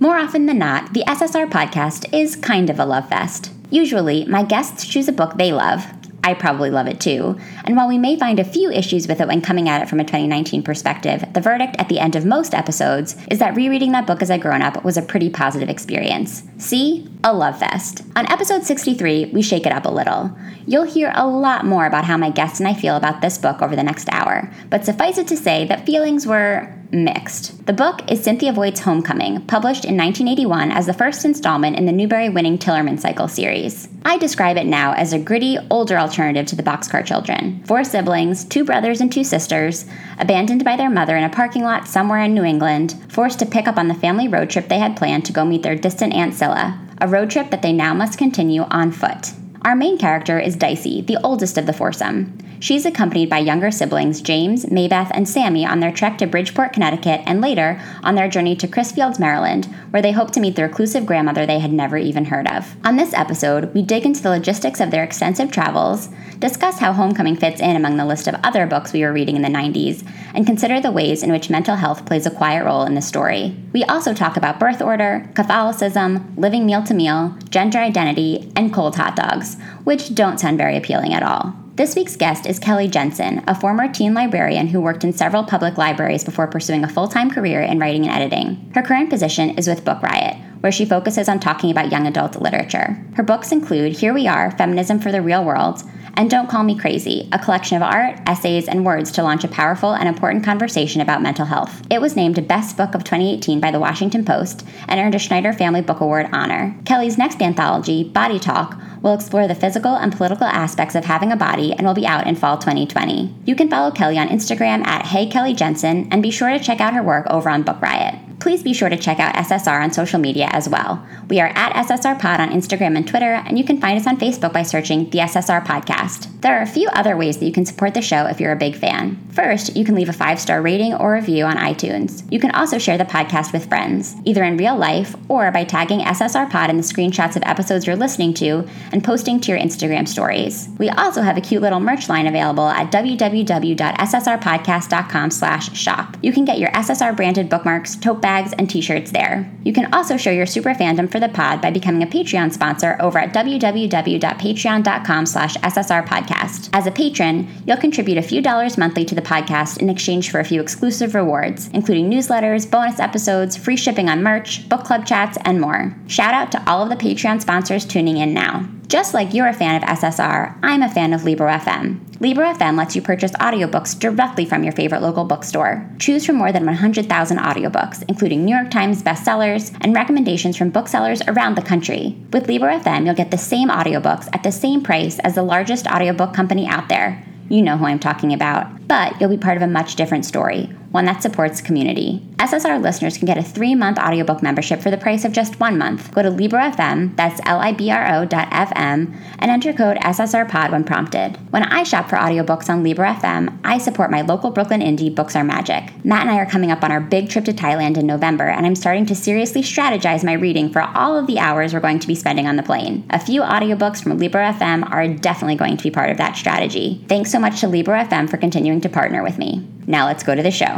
More often than not, the SSR podcast is kind of a love fest. Usually, my guests choose a book they love. I probably love it too. And while we may find a few issues with it when coming at it from a 2019 perspective, the verdict at the end of most episodes is that rereading that book as a grown up was a pretty positive experience. See? A love fest. On episode 63, we shake it up a little. You'll hear a lot more about how my guests and I feel about this book over the next hour, but suffice it to say that feelings were mixed. The book is Cynthia Voigt's Homecoming, published in 1981 as the first installment in the Newbery winning Tillerman Cycle series. I describe it now as a gritty, older alternative to the Boxcar Children. Four siblings, two brothers and two sisters, abandoned by their mother in a parking lot somewhere in New England, forced to pick up on the family road trip they had planned to go meet their distant Aunt Scylla, a road trip that they now must continue on foot. Our main character is Dicey, the oldest of the foursome. She's accompanied by younger siblings James, Maybeth, and Sammy on their trek to Bridgeport, Connecticut, and later on their journey to Crisfield, Maryland, where they hope to meet the reclusive grandmother they had never even heard of. On this episode, we dig into the logistics of their extensive travels, discuss how Homecoming fits in among the list of other books we were reading in the 90s, and consider the ways in which mental health plays a quiet role in the story. We also talk about birth order, Catholicism, living meal to meal, gender identity, and cold hot dogs, which don't sound very appealing at all. This week's guest is Kelly Jensen, a former teen librarian who worked in several public libraries before pursuing a full time career in writing and editing. Her current position is with Book Riot, where she focuses on talking about young adult literature. Her books include Here We Are Feminism for the Real World, and Don't Call Me Crazy, a collection of art, essays, and words to launch a powerful and important conversation about mental health. It was named Best Book of 2018 by the Washington Post and earned a Schneider Family Book Award honor. Kelly's next anthology, Body Talk, will explore the physical and political aspects of having a body and will be out in fall 2020. You can follow Kelly on Instagram at Hey Kelly Jensen and be sure to check out her work over on Book Riot. Please be sure to check out SSR on social media as well. We are at SSR Pod on Instagram and Twitter, and you can find us on Facebook by searching the SSR Podcast. There are a few other ways that you can support the show if you're a big fan. First, you can leave a five star rating or review on iTunes. You can also share the podcast with friends, either in real life or by tagging SSR Pod in the screenshots of episodes you're listening to and posting to your Instagram stories. We also have a cute little merch line available at www.ssrpodcast.com slash shop. You can get your SSR branded bookmarks, tote bags, and t-shirts there. You can also show your super fandom for the pod by becoming a Patreon sponsor over at www.patreon.com slash ssrpodcast. As a patron, you'll contribute a few dollars monthly to the podcast in exchange for a few exclusive rewards, including newsletters, bonus episodes, free shipping on merch, book club chats, and more. Shout out to all of the Patreon sponsors tuning in now. Just like you're a fan of SSR, I'm a fan of Libro FM. Libro FM lets you purchase audiobooks directly from your favorite local bookstore. Choose from more than 100,000 audiobooks, including New York Times bestsellers and recommendations from booksellers around the country. With Libro FM, you'll get the same audiobooks at the same price as the largest audiobook company out there. You know who I'm talking about. But you'll be part of a much different story one that supports community. SSR listeners can get a three month audiobook membership for the price of just one month. Go to Libro FM, that's L I B R O dot FM, and enter code SSRPod when prompted. When I shop for audiobooks on Libro FM, I support my local Brooklyn indie Books Are Magic. Matt and I are coming up on our big trip to Thailand in November, and I'm starting to seriously strategize my reading for all of the hours we're going to be spending on the plane. A few audiobooks from Libro FM are definitely going to be part of that strategy. Thanks so much to Libro FM for continuing to partner with me. Now let's go to the show.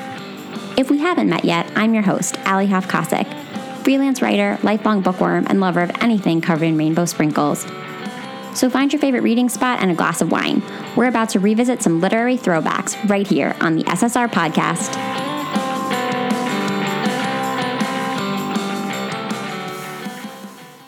If we haven't met yet, I'm your host, Alli Hoff Kosik, freelance writer, lifelong bookworm, and lover of anything covered in rainbow sprinkles. So find your favorite reading spot and a glass of wine. We're about to revisit some literary throwbacks right here on the SSR podcast.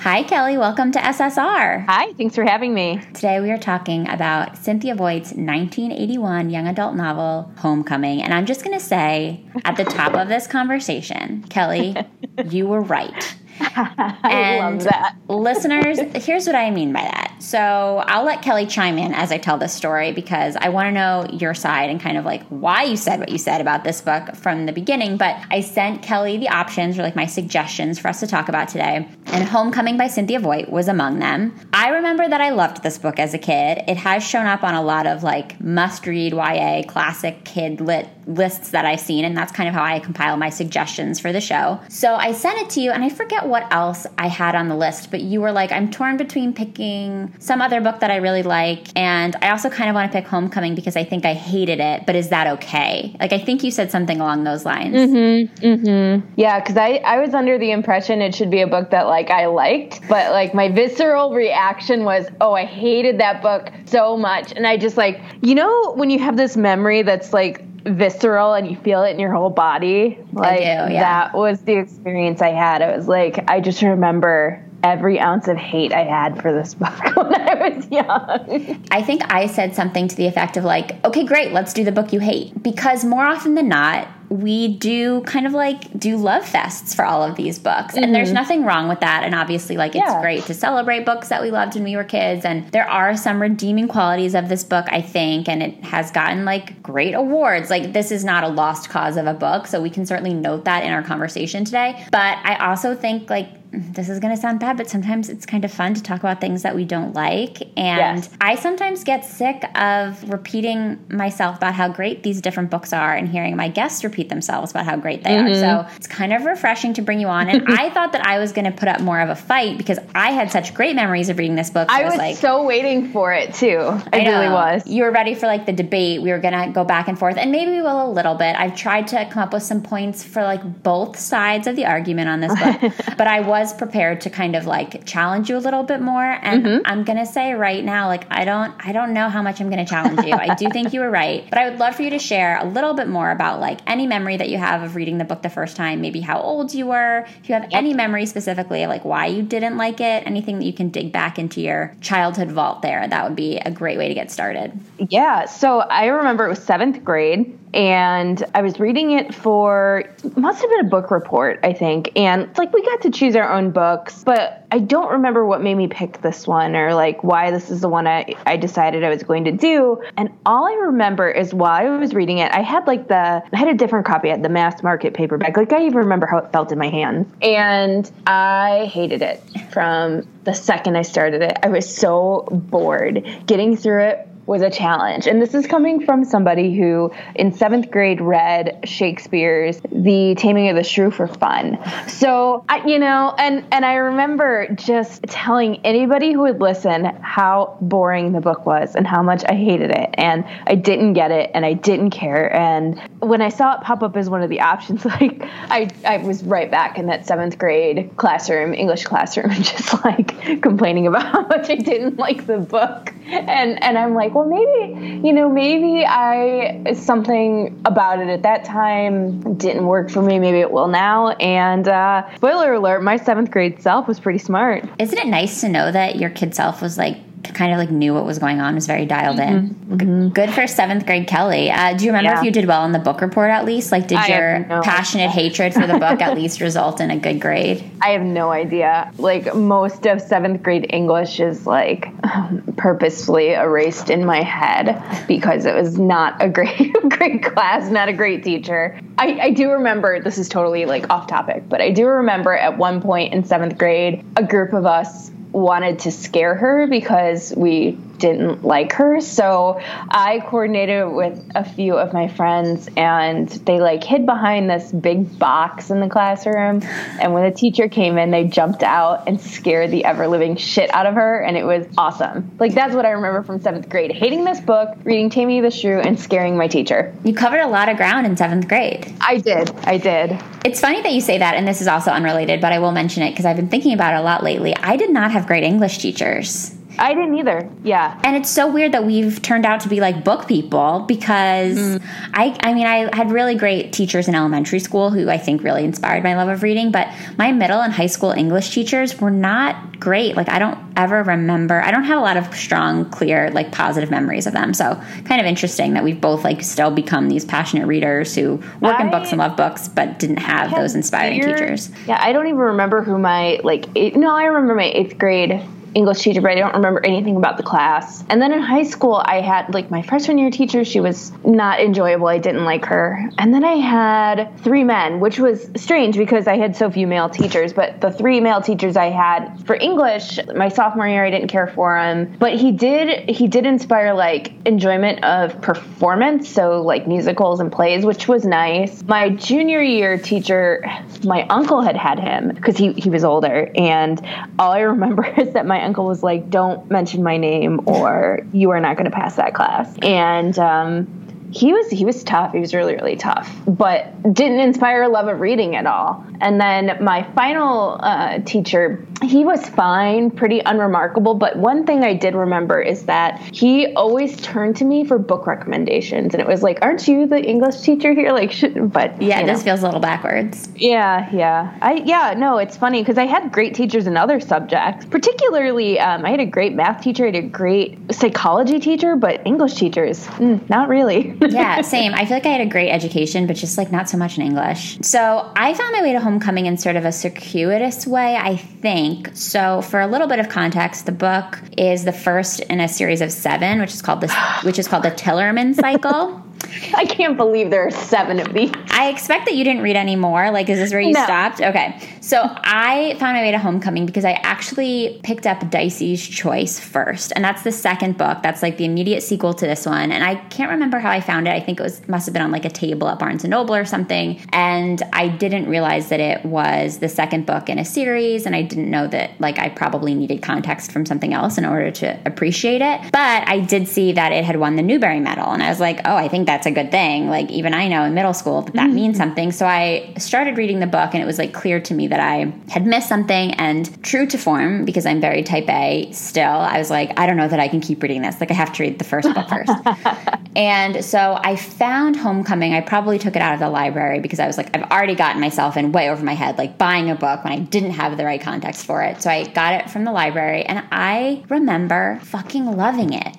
Hi, Kelly. Welcome to SSR. Hi, thanks for having me. Today we are talking about Cynthia Voigt's 1981 young adult novel, Homecoming. And I'm just going to say at the top of this conversation, Kelly, you were right. That. listeners, here's what I mean by that. So I'll let Kelly chime in as I tell this story because I want to know your side and kind of like why you said what you said about this book from the beginning. But I sent Kelly the options or like my suggestions for us to talk about today, and Homecoming by Cynthia Voigt was among them. I remember that I loved this book as a kid. It has shown up on a lot of like must read YA classic kid lit lists that I've seen, and that's kind of how I compile my suggestions for the show. So I sent it to you, and I forget what else I had on the list, but you were like, I'm torn between picking some other book that I really like, and I also kind of want to pick Homecoming because I think I hated it, but is that okay? Like, I think you said something along those lines. Mm-hmm. Mm-hmm. Yeah, because I, I was under the impression it should be a book that like I liked, but like my visceral reaction was, oh, I hated that book so much. And I just like, you know, when you have this memory that's like visceral and you feel it in your whole body. Like do, yeah. that was the experience I had. It was like I just remember every ounce of hate I had for this book when I was young. I think I said something to the effect of like, okay, great, let's do the book you hate. Because more often than not, we do kind of like do love fests for all of these books. Mm-hmm. And there's nothing wrong with that. And obviously, like, it's Yeah. great to celebrate books that we loved when we were kids. And there are some redeeming qualities of this book, I think. And it has gotten like great awards. Like, this is not a lost cause of a book. So we can certainly note that in our conversation today. But I also think, like, this is going to sound bad, but sometimes it's kind of fun to talk about things that we don't like. And Yes. I sometimes get sick of repeating myself about how great these different books are and hearing my guests repeat themselves about how great they Mm-hmm. are. So it's kind of refreshing to bring you on. And I thought that I was going to put up more of a fight because I had such great memories of reading this book. So I was like, so waiting for it too. I, I really was. You were ready for like the debate. We were gonna go back and forth, and maybe we will a little bit. I've tried to come up with some points for like both sides of the argument on this book, but I was prepared to kind of like challenge you a little bit more. And Mm-hmm. I'm gonna say right now, like I don't, I don't know how much I'm gonna challenge you. I do think you were right, but I would love for you to share a little bit more about like any memory that you have of reading the book the first time. Maybe how old you were. If you have any memory specifically like why you didn't like it, anything that you can dig back into your childhood vault there, that would be a great way to get started. Yeah, so I remember it was seventh grade, and I was reading it for must have been a book report, I think. And like we got to choose our own books, but I don't remember what made me pick this one or like why this is the one I, I decided I was going to do. And all I remember is while I was reading it, I had like the I had a different copy, had the mass market paperback. Like I even remember how it felt in my hands. And I hated it from the second I started it. I was so bored. Getting through it was a challenge. And this is coming from somebody who in seventh grade read Shakespeare's The Taming of the Shrew for fun. So, I, you know, and, and I remember just telling anybody who would listen how boring the book was and how much I hated it. And I didn't get it and I didn't care. And when I saw it pop up as one of the options, like I, I was right back in that seventh grade classroom, English classroom, just like complaining about how much I didn't like the book. And and I'm like, well, maybe you know, maybe I something about it at that time didn't work for me. Maybe it will now. And uh, spoiler alert: my seventh grade self was pretty smart. Isn't it nice to know that your kid self was like kind of like knew what was going on, was very dialed in? G- Good for seventh grade Kelly. Uh, do you remember Mm-hmm. Yeah. if you did well in the book report at least? Like, did I your no passionate hatred for the book at least result in a good grade? I have no idea. Like most of seventh grade English is like purposefully erased in my head because it was not a great great class, not a great teacher. I, I do remember this is totally like off topic, but I do remember at one point in seventh grade, a group of us wanted to scare her because we didn't like her. So I coordinated with a few of my friends and they like hid behind this big box in the classroom. And when the teacher came in, they jumped out and scared the ever living shit out of her. And it was awesome. Like that's what I remember from seventh grade hating this book, reading Tammy the Shrew, and scaring my teacher. You covered a lot of ground in seventh grade. I did. I did. It's funny that you say that, and this is also unrelated, but I will mention it because I've been thinking about it a lot lately. I did not have great English teachers. I didn't either. Yeah. And it's so weird that we've turned out to be like book people because Mm. I I mean I had really great teachers in elementary school who I think really inspired my love of reading, but my middle and high school English teachers were not great. Like I don't ever remember I don't have a lot of strong, clear, like positive memories of them. So kind of interesting that we've both like still become these passionate readers who work in books and love books but didn't have those inspiring teachers. Yeah, I don't even remember who my like. Eight, no, I remember my eighth grade English teacher, but I don't remember anything about the class. And then in high school, I had like my freshman year teacher. She was not enjoyable. I didn't like her. And then I had three men, which was strange because I had so few male teachers. But the three male teachers I had for English, my sophomore year, I didn't care for him. But he did he did inspire like enjoyment of performance, so like musicals and plays, which was nice. My junior year teacher, my uncle had had him because he he was older, and all I remember is that my uncle was like, "Don't mention my name, or you are not going to pass that class." And um, he was he was tough. He was really really tough, but didn't inspire a love of reading at all. And then my final uh, teacher, he was fine, pretty unremarkable. But one thing I did remember is that he always turned to me for book recommendations, and it was like, "Aren't you the English teacher here?" Like, but yeah, this feels a little backwards. Yeah, yeah, I yeah no, it's funny because I had great teachers in other subjects. Particularly, um, I had a great math teacher, I had a great psychology teacher, but English teachers, mm, not really. yeah, same. I feel like I had a great education, but just like not so much in English. So I found my way to homecoming in sort of a circuitous way, I think. So for a little bit of context, the book is the first in a series of seven, which is called this, which is called the Tillerman Cycle. I can't believe there are seven of these. I expect that you didn't read any more. Like, is this where you No. stopped? Okay. So I found my way to Homecoming because I actually picked up Dicey's Choice first. And that's the second book. That's like the immediate sequel to this one. And I can't remember how I found it. I think it was must have been on like a table at Barnes and Noble or something. And I didn't realize that it was the second book in a series. And I didn't know that like I probably needed context from something else in order to appreciate it. But I did see that it had won the Newbery Medal. And I was like, oh, I think that's a good thing. Like even I know in middle school that that means mm-hmm. something. So I started reading the book and it was like clear to me that I had missed something. And true to form, because I'm very type A still, I was like, I don't know that I can keep reading this. Like I have to read the first book first. and so I found Homecoming. I probably took it out of the library because I was like, I've already gotten myself in way over my head, like buying a book when I didn't have the right context for it. So I got it from the library and I remember fucking loving it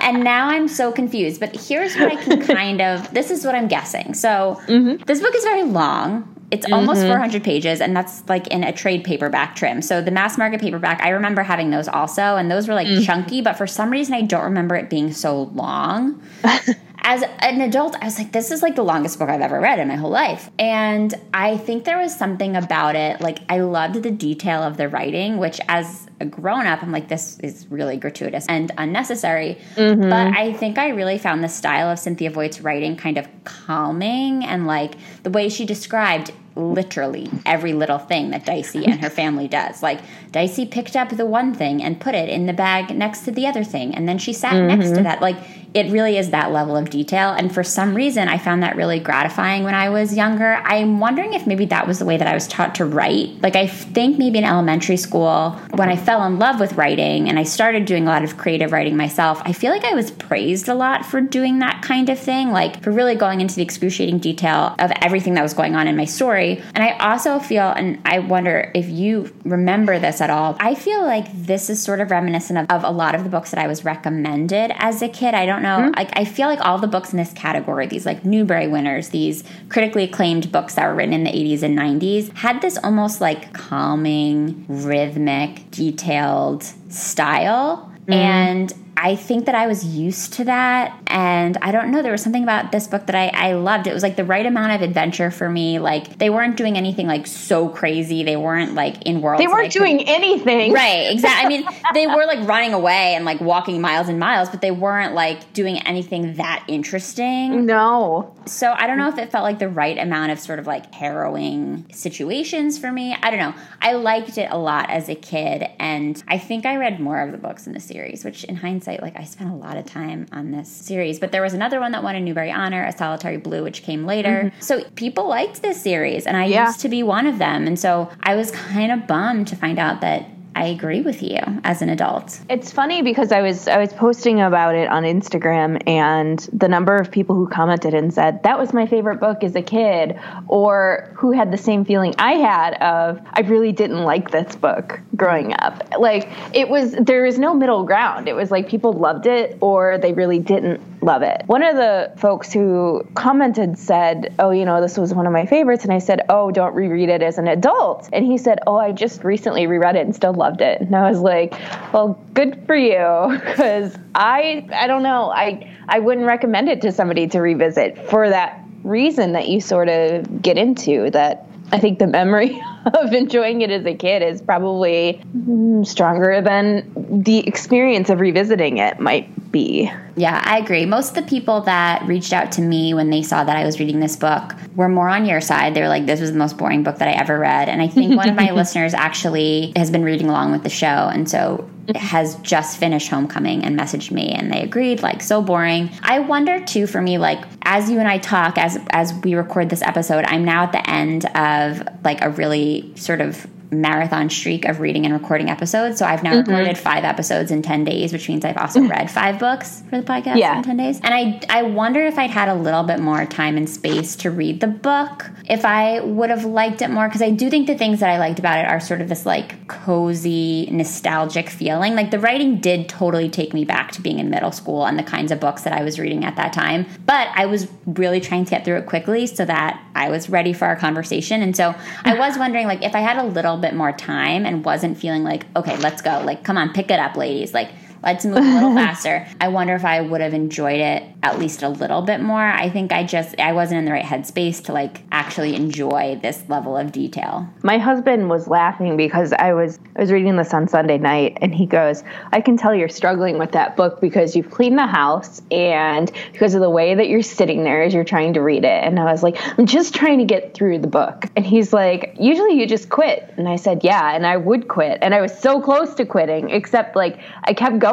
and now I'm so confused. But here's what I can kind of this is what I'm guessing. So mm-hmm. this book is very long. It's almost mm-hmm. 400 pages, and that's like in a trade paperback trim. So the mass market paperback, I remember having those also, and those were like mm. chunky. But for some reason, I don't remember it being so long. As an adult, I was like, this is like the longest book I've ever read in my whole life. And I think there was something about it. Like, I loved the detail of the writing, which as a grown up, I'm like, this is really gratuitous and unnecessary. Mm-hmm. But I think I really found the style of Cynthia Voigt's writing kind of calming and like the way she described literally every little thing that Dicey and her family does. Like Dicey picked up the one thing and put it in the bag next to the other thing, and then she sat next to mm-hmm. that. Like it really is that level of detail. And for some reason, I found that really gratifying when I was younger. I'm wondering if maybe that was the way that I was taught to write. Like I think maybe in elementary school, when I fell in love with writing and I started doing a lot of creative writing myself, I feel like I was praised a lot for doing that kind of thing, like for really going into the excruciating detail of everything that was going on in my story. And I also feel, and I wonder if you remember this at all, I feel like this is sort of reminiscent of, of a lot of the books that I was recommended as a kid. I don't know. Mm-hmm. Like, I feel like all the books in this category, these like Newbery winners, these critically acclaimed books that were written in the 80s and 90s, had this almost like calming, rhythmic, detailed style. Mm-hmm. And I think that I was used to that. And I don't know, there was something about this book that I, I loved. It was like the right amount of adventure for me. Like, they weren't doing anything like so crazy. They weren't like in worlds. They weren't doing anything. Right, exactly. I mean, they were like running away and like walking miles and miles, but they weren't like doing anything that interesting. No. So I don't know if it felt like the right amount of sort of like harrowing situations for me. I don't know. I liked it a lot as a kid, and I think I read more of the books in the series, which in hindsight, like I spent a lot of time on this series. But there was another one that won a Newbery Honor, A Solitary Blue, which came later. Mm-hmm. So people liked this series, and I Yeah. used to be one of them. And so I was kind of bummed to find out that I agree with you as an adult. It's funny because I was I was posting about it on Instagram and the number of people who commented and said that was my favorite book as a kid or who had the same feeling I had of I really didn't like this book growing up. Like it was there was no middle ground. It was like people loved it or they really didn't love it. One of the folks who commented said, "Oh, you know, this was one of my favorites." And I said, "Oh, don't reread it as an adult." And he said, "Oh, I just recently reread it and still love loved it. And I was like, well, good for you. Cause I, I don't know. I, I wouldn't recommend it to somebody to revisit for that reason that you sort of get into that I think the memory of enjoying it as a kid is probably mm, stronger than the experience of revisiting it might be. Yeah, I agree. Most of the people that reached out to me when they saw that I was reading this book were more on your side. They were like, this was the most boring book that I ever read. And I think one of my listeners actually has been reading along with the show. And so mm-hmm. has just finished homecoming and messaged me and they agreed like so boring i wonder too for me like as you and i talk as as we record this episode i'm now at the end of like a really sort of marathon streak of reading and recording episodes. So I've now mm-hmm. recorded five episodes in 10 days, which means I've also read five books for the podcast yeah. in 10 days. And I, I wonder if I'd had a little bit more time and space to read the book, if I would have liked it more. Because I do think the things that I liked about it are sort of this like cozy, nostalgic feeling. Like the writing did totally take me back to being in middle school and the kinds of books that I was reading at that time. But I was really trying to get through it quickly so that I was ready for our conversation. And so I was wondering, like, if I had a little bit more time and wasn't feeling like, okay, let's go. Like, come on, pick it up, ladies. Like, let's move a little faster. I wonder if I would have enjoyed it at least a little bit more. I think I just I wasn't in the right headspace to like actually enjoy this level of detail. My husband was laughing because I was I was reading this on Sunday night and he goes, "I can tell you're struggling with that book because you've cleaned the house and because of the way that you're sitting there as you're trying to read it." And I was like, "I'm just trying to get through the book." And he's like, "Usually you just quit." And I said, "Yeah, and I would quit." And I was so close to quitting except like I kept going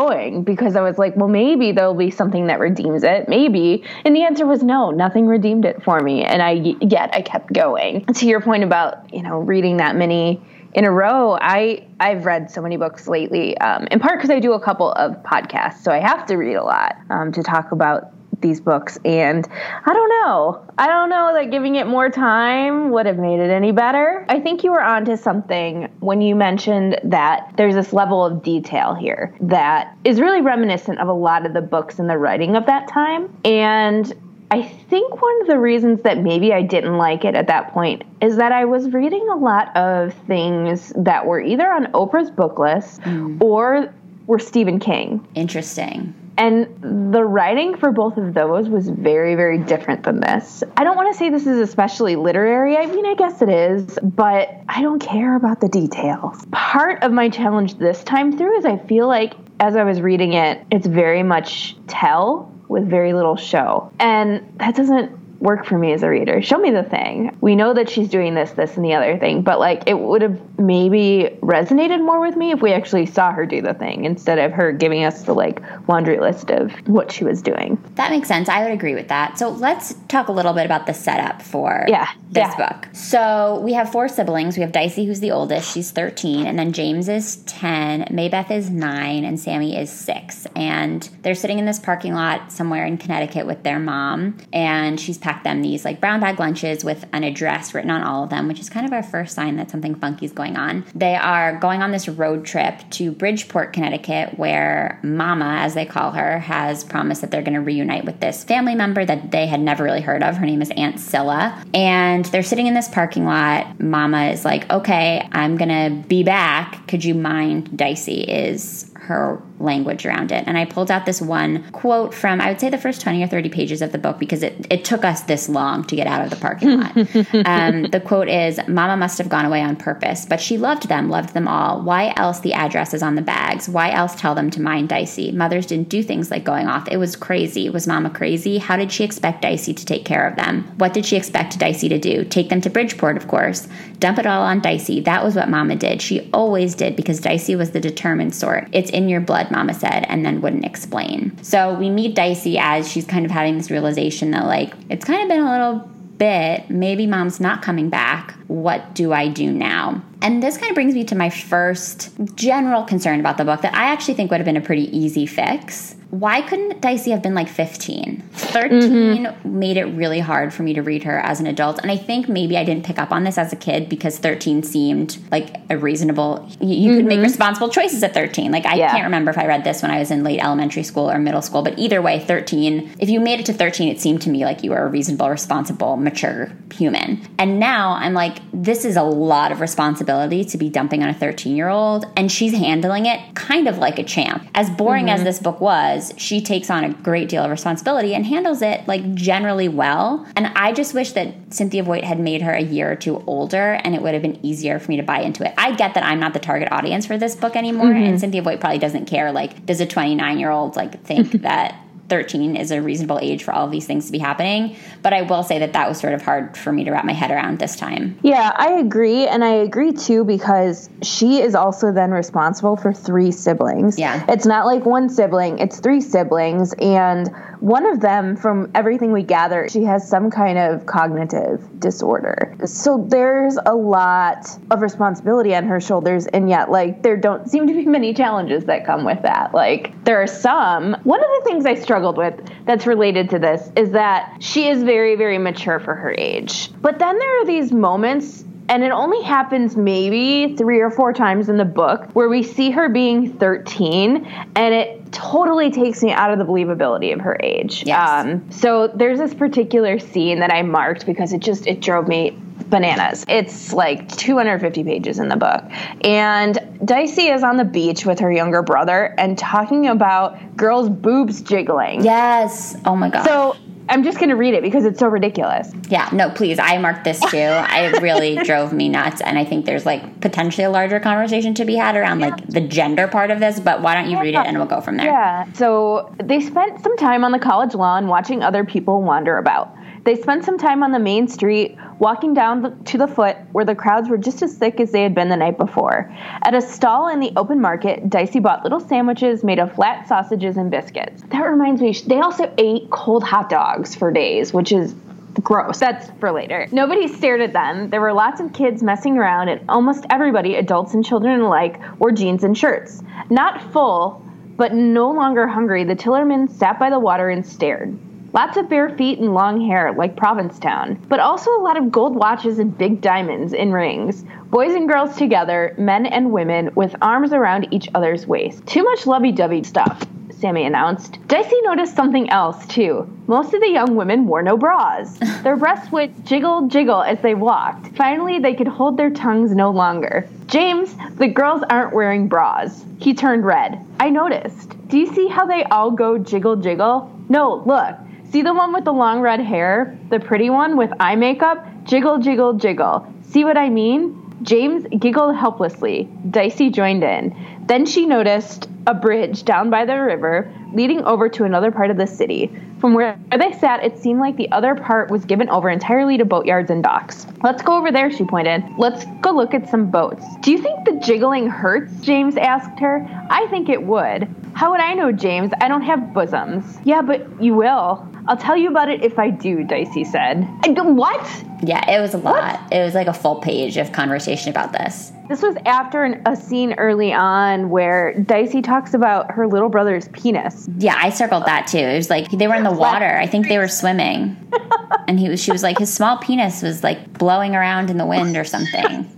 because I was like, "Well, maybe there'll be something that redeems it." it? Maybe. And the answer was no, nothing redeemed it for me. And I, yet I kept going. To your point about, you know, reading that many in a row, I, I've read so many books lately, um, in part because I do a couple of podcasts. So I have to read a lot um, to talk about these books and I don't know. I don't know that giving it more time would have made it any better. I think you were onto something when you mentioned that there's this level of detail here that is really reminiscent of a lot of the books and the writing of that time. And I think one of the reasons that maybe I didn't like it at that point is that I was reading a lot of things that were either on Oprah's book list mm. or were Stephen King. Interesting. And the writing for both of those was very, very different than this. I don't want to say this is especially literary. I mean, I guess it is, but I don't care about the details. Part of my challenge this time through is I feel like as I was reading it, it's very much tell with very little show. And that doesn't work for me as a reader. Show me the thing. We know that she's doing this, this, and the other thing, but like it would have maybe resonated more with me if we actually saw her do the thing instead of her giving us the like laundry list of what she was doing. That makes sense. I would agree with that. So let's talk a little bit about the setup for yeah, this yeah. book. So we have four siblings. We have Dicey, who's the oldest. She's 13. And then James is 10. Maybeth is 9. And Sammy is 6. And they're sitting in this parking lot somewhere in Connecticut with their mom. And she's packed them these like brown bag lunches with an address written on all of them, which is kind of our first sign that something funky is going on. They are going on this road trip to Bridgeport, Connecticut, where Mama, as they call her, has promised that they're going to reunite with this family member that they had never really heard of. Her name is Aunt Scylla. And they're sitting in this parking lot. Mama is like, okay, I'm going to be back. Could you mind Dicey? Is her language around it. And I pulled out this one quote from, I would say, the first 20 or 30 pages of the book because it, it took us this long to get out of the parking lot. um, the quote is Mama must have gone away on purpose, but she loved them, loved them all. Why else the addresses on the bags? Why else tell them to mind Dicey? Mothers didn't do things like going off. It was crazy. Was Mama crazy? How did she expect Dicey to take care of them? What did she expect Dicey to do? Take them to Bridgeport, of course. Dump it all on Dicey. That was what Mama did. She always did because Dicey was the determined sort. It's in your blood, Mama said, and then wouldn't explain. So we meet Dicey as she's kind of having this realization that, like, it's kind of been a little bit, maybe mom's not coming back. What do I do now? And this kind of brings me to my first general concern about the book that I actually think would have been a pretty easy fix why couldn't Dicey have been like 15? 13 mm-hmm. made it really hard for me to read her as an adult. And I think maybe I didn't pick up on this as a kid because 13 seemed like a reasonable, you, you mm-hmm. could make mm-hmm. responsible choices at 13. Like, I yeah. can't remember if I read this when I was in late elementary school or middle school, but either way, 13, if you made it to 13, it seemed to me like you were a reasonable, responsible, mature human. And now I'm like, this is a lot of responsibility responsibility to be dumping on a 13 year old, and she's handling it kind of like a champ. As boring mm-hmm. as this book was, she takes on a great deal of responsibility and handles it like generally well. And I just wish that Cynthia Voigt had made her a year or two older and it would have been easier for me to buy into it. I get that I'm not the target audience for this book anymore, mm-hmm. and Cynthia Voigt probably doesn't care. Like, does a 29 year old like think that 13 is a reasonable age for all of these things to be happening. But I will say that that was sort of hard for me to wrap my head around this time. Yeah, I agree. And I agree too because she is also then responsible for three siblings. Yeah. It's not like one sibling, it's three siblings. And one of them, from everything we gather, she has some kind of cognitive disorder. So there's a lot of responsibility on her shoulders, and yet, like, there don't seem to be many challenges that come with that. Like, there are some. One of the things I struggled with that's related to this is that she is very, very mature for her age. But then there are these moments and it only happens maybe three or four times in the book where we see her being 13 and it totally takes me out of the believability of her age. Yes. Um, so there's this particular scene that i marked because it just it drove me bananas. It's like 250 pages in the book. And dicey is on the beach with her younger brother and talking about girls boobs jiggling. Yes. Oh my god so I'm just going to read it because it's so ridiculous. Yeah, no, please. I marked this too. it really drove me nuts. And I think there's like potentially a larger conversation to be had around yeah. like the gender part of this. But why don't you yeah. read it and we'll go from there? Yeah. So they spent some time on the college lawn watching other people wander about. They spent some time on the main street, walking down to the foot where the crowds were just as thick as they had been the night before. At a stall in the open market, Dicey bought little sandwiches made of flat sausages and biscuits. That reminds me, they also ate cold hot dogs for days, which is gross. That's for later. Nobody stared at them. There were lots of kids messing around, and almost everybody, adults and children alike, wore jeans and shirts. Not full, but no longer hungry, the Tillerman sat by the water and stared. Lots of bare feet and long hair, like Provincetown, but also a lot of gold watches and big diamonds in rings. Boys and girls together, men and women, with arms around each other's waist. Too much lovey dovey stuff. Sammy announced. Dicey noticed something else, too. Most of the young women wore no bras. Their breasts would jiggle, jiggle as they walked. Finally, they could hold their tongues no longer. James, the girls aren't wearing bras. He turned red. I noticed. Do you see how they all go jiggle, jiggle? No, look. See the one with the long red hair? The pretty one with eye makeup? Jiggle, jiggle, jiggle. See what I mean? James giggled helplessly. Dicey joined in. Then she noticed a bridge down by the river leading over to another part of the city. From where they sat, it seemed like the other part was given over entirely to boatyards and docks. Let's go over there, she pointed. Let's go look at some boats. Do you think the jiggling hurts? James asked her. I think it would. How would I know, James? I don't have bosoms. Yeah, but you will. I'll tell you about it if I do, Dicey said. what? Yeah, it was a lot. What? It was like a full page of conversation about this. This was after an, a scene early on where Dicey talks about her little brother's penis. Yeah, I circled that too. It was like they were in the water. I think they were swimming. and he was she was like his small penis was like blowing around in the wind or something.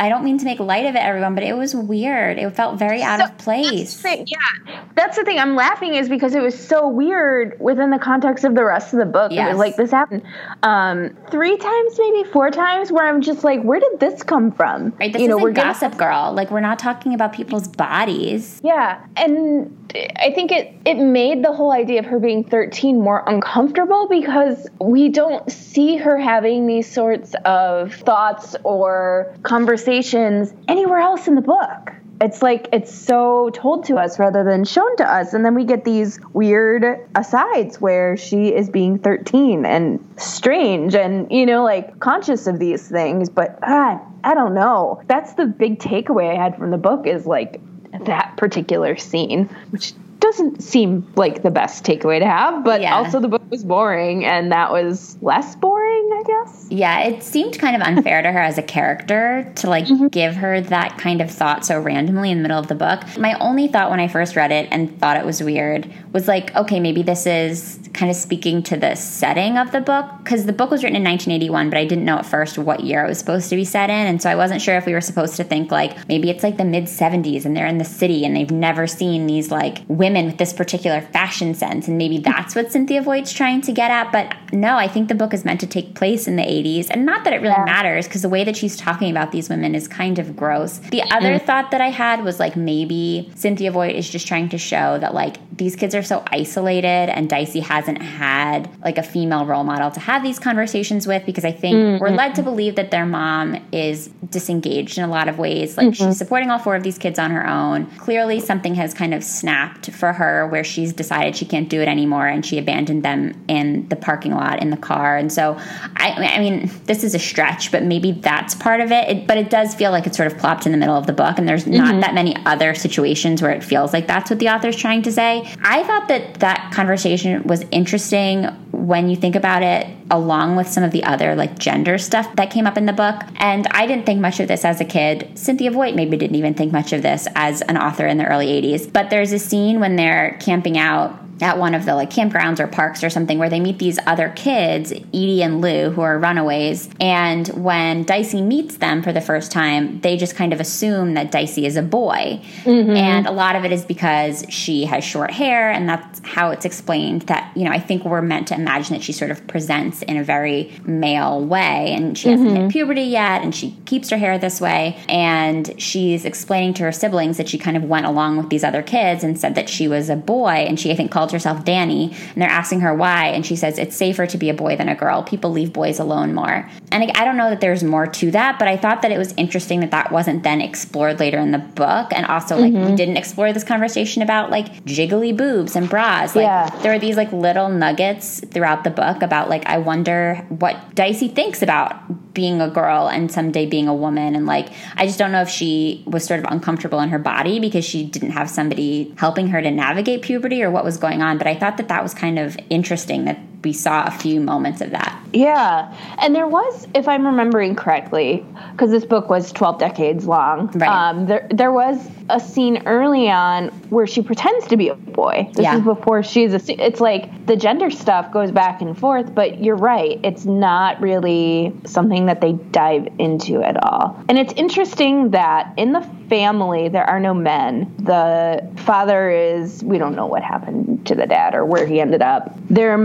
I don't mean to make light of it, everyone, but it was weird. It felt very out so, of place. That's yeah, that's the thing. I'm laughing is because it was so weird within the context of the rest of the book. Yes. It was like this happened um, three times, maybe four times, where I'm just like, where did this come from? Right, this you know, we're Gossip Girl. Like we're not talking about people's bodies. Yeah, and I think it it made the whole idea of her being 13 more uncomfortable because we don't see her having these sorts of thoughts or conversations anywhere else in the book. It's like it's so told to us rather than shown to us. And then we get these weird asides where she is being 13 and strange and, you know, like conscious of these things. But God, I don't know. That's the big takeaway I had from the book is like that particular scene, which doesn't seem like the best takeaway to have, but yeah. also the book was boring and that was less boring, I guess. Yeah, it seemed kind of unfair to her as a character to like mm-hmm. give her that kind of thought so randomly in the middle of the book. My only thought when I first read it and thought it was weird was like, okay, maybe this is kind of speaking to the setting of the book because the book was written in 1981, but I didn't know at first what year it was supposed to be set in. And so I wasn't sure if we were supposed to think like maybe it's like the mid 70s and they're in the city and they've never seen these like women with this particular fashion sense. And maybe that's what Cynthia Voigt's trying to get at. But no, I think the book is meant to take place place in the 80s. And not that it really yeah. matters because the way that she's talking about these women is kind of gross. The other mm. thought that I had was like maybe Cynthia Voigt is just trying to show that like these kids are so isolated and Dicey hasn't had like a female role model to have these conversations with because I think mm-hmm. we're led to believe that their mom is disengaged in a lot of ways. Like mm-hmm. she's supporting all four of these kids on her own. Clearly, something has kind of snapped for her where she's decided she can't do it anymore and she abandoned them in the parking lot in the car. And so, I, I mean, this is a stretch, but maybe that's part of it. it. But it does feel like it's sort of plopped in the middle of the book, and there's mm-hmm. not that many other situations where it feels like that's what the author's trying to say. I thought that that conversation was interesting when you think about it along with some of the other like gender stuff that came up in the book and i didn't think much of this as a kid cynthia voigt maybe didn't even think much of this as an author in the early 80s but there's a scene when they're camping out at one of the like campgrounds or parks or something where they meet these other kids, Edie and Lou, who are runaways. And when Dicey meets them for the first time, they just kind of assume that Dicey is a boy. Mm-hmm. And a lot of it is because she has short hair, and that's how it's explained that, you know, I think we're meant to imagine that she sort of presents in a very male way. And she hasn't mm-hmm. hit puberty yet, and she keeps her hair this way. And she's explaining to her siblings that she kind of went along with these other kids and said that she was a boy. And she, I think, called herself Danny, and they're asking her why, and she says it's safer to be a boy than a girl. People leave boys alone more. And I don't know that there's more to that, but I thought that it was interesting that that wasn't then explored later in the book, and also like mm-hmm. we didn't explore this conversation about like jiggly boobs and bras. Like yeah. there are these like little nuggets throughout the book about like I wonder what Dicey thinks about being a girl and someday being a woman and like I just don't know if she was sort of uncomfortable in her body because she didn't have somebody helping her to navigate puberty or what was going on but I thought that that was kind of interesting that we saw a few moments of that. Yeah. And there was, if I'm remembering correctly, because this book was 12 decades long, right. um, there, there was a scene early on where she pretends to be a boy. This yeah. is before she's a. It's like the gender stuff goes back and forth, but you're right. It's not really something that they dive into at all. And it's interesting that in the family, there are no men. The father is, we don't know what happened to the dad or where he ended up. Their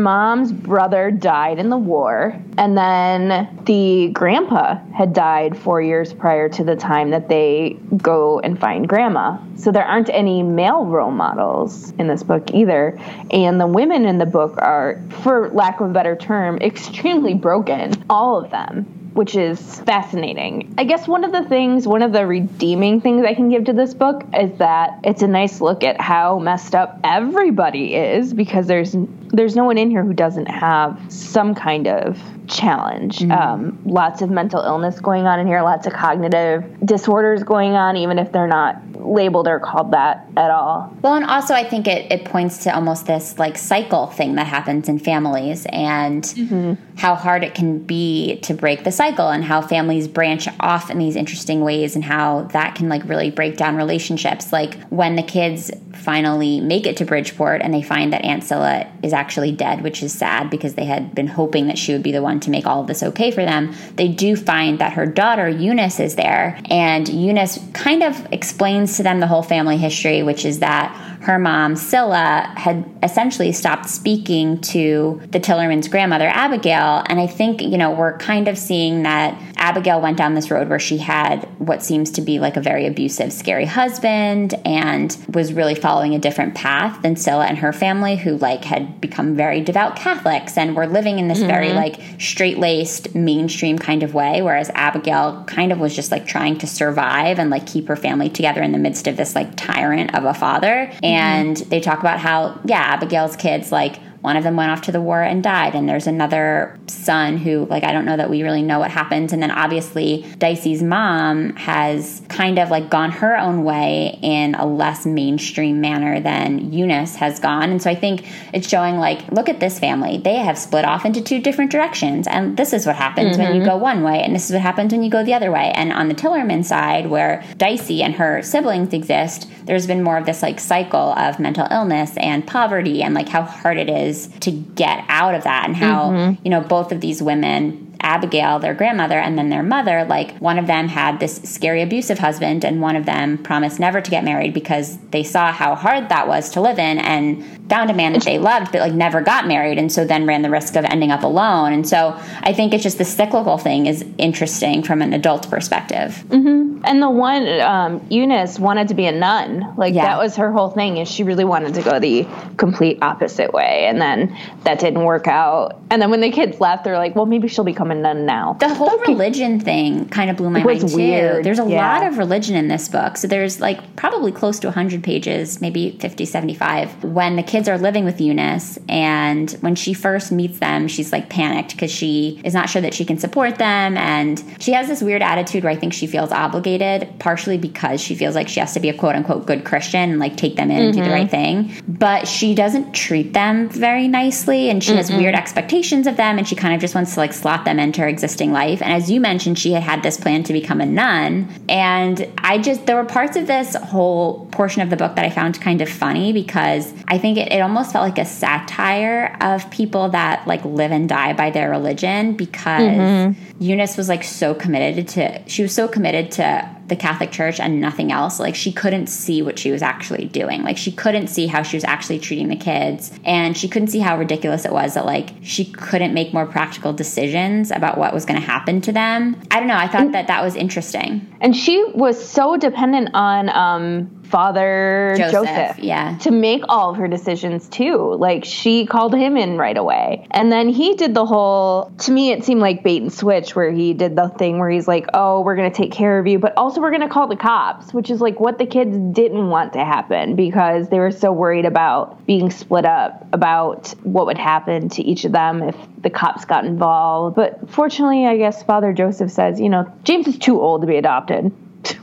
brother died in the war, and then the grandpa had died four years prior to the time that they go and find grandma. So there aren't any male role models in this book either. And the women in the book are, for lack of a better term, extremely broken. All of them which is fascinating. I guess one of the things, one of the redeeming things I can give to this book is that it's a nice look at how messed up everybody is because there's there's no one in here who doesn't have some kind of challenge. Mm-hmm. Um, lots of mental illness going on in here, lots of cognitive disorders going on, even if they're not labeled or called that at all. Well, and also I think it, it points to almost this like cycle thing that happens in families and mm-hmm. how hard it can be to break the cycle and how families branch off in these interesting ways and how that can like really break down relationships. Like when the kids finally make it to Bridgeport and they find that Aunt Scylla is actually dead, which is sad because they had been hoping that she would be the one to make all of this okay for them. They do find that her daughter Eunice is there, and Eunice kind of explains to them the whole family history, which is that her mom, Scylla, had essentially stopped speaking to the Tillerman's grandmother, Abigail. And I think, you know, we're kind of seeing that Abigail went down this road where she had what seems to be like a very abusive, scary husband and was really following a different path than Scylla and her family, who like had become very devout Catholics and were living in this mm-hmm. very like straight laced, mainstream kind of way. Whereas Abigail kind of was just like trying to survive and like keep her family together in the midst of this like tyrant of a father. And Mm-hmm. and they talk about how, yeah, Abigail's kids, like, one of them went off to the war and died, and there's another son who, like, I don't know that we really know what happened. And then obviously, Dicey's mom has kind of like gone her own way in a less mainstream manner than Eunice has gone. And so I think it's showing, like, look at this family. They have split off into two different directions. And this is what happens mm-hmm. when you mm-hmm. go one way, and this is what happens when you go the other way. And on the Tillerman side, where Dicey and her siblings exist, there's been more of this like cycle of mental illness and poverty and like how hard it is to get out of that and how, mm-hmm. you know, both of these women Abigail, their grandmother, and then their mother, like one of them had this scary abusive husband, and one of them promised never to get married because they saw how hard that was to live in and found a man that they loved, but like never got married, and so then ran the risk of ending up alone. And so I think it's just the cyclical thing is interesting from an adult perspective. Mm-hmm. And the one, um, Eunice wanted to be a nun. Like yeah. that was her whole thing is she really wanted to go the complete opposite way. And then that didn't work out. And then when the kids left, they're like, well, maybe she'll become a nun now. The whole religion thing kind of blew my mind too. Weird. There's a yeah. lot of religion in this book. So there's like probably close to 100 pages, maybe 50, 75, when the kids are living with Eunice. And when she first meets them, she's like panicked because she is not sure that she can support them. And she has this weird attitude where I think she feels obligated, partially because she feels like she has to be a quote unquote good Christian and like take them in mm-hmm. and do the right thing. But she doesn't treat them very nicely and she mm has weird expectations of them and she kind of just wants to like slot them into her existing life. And as you mentioned, she had had this plan to become a nun. And I just, there were parts of this whole portion of the book that I found kind of funny because I think it, it almost felt like a satire of people that like live and die by their religion because mm-hmm. Eunice was like so committed to, she was so committed to the Catholic Church and nothing else. Like she couldn't see what she was actually doing. Like she couldn't see how she was actually treating the kids. And she couldn't see how ridiculous it was that like she couldn't make more practical decisions about what was going to happen to them. I don't know. I thought and, that that was interesting. And she was so dependent on um, Father Joseph, Joseph, yeah, to make all of her decisions too. Like she called him in right away, and then he did the whole. To me, it seemed like bait and switch, where he did the thing where he's like, "Oh, we're gonna take care of you, but also we're gonna call the cops," which is like what the kids didn't want to happen because they were so worried about being split up, about what would happen to each of them if the cops got involved. But fortunately, I guess Father Joseph says, you know, James is too old to be adopted.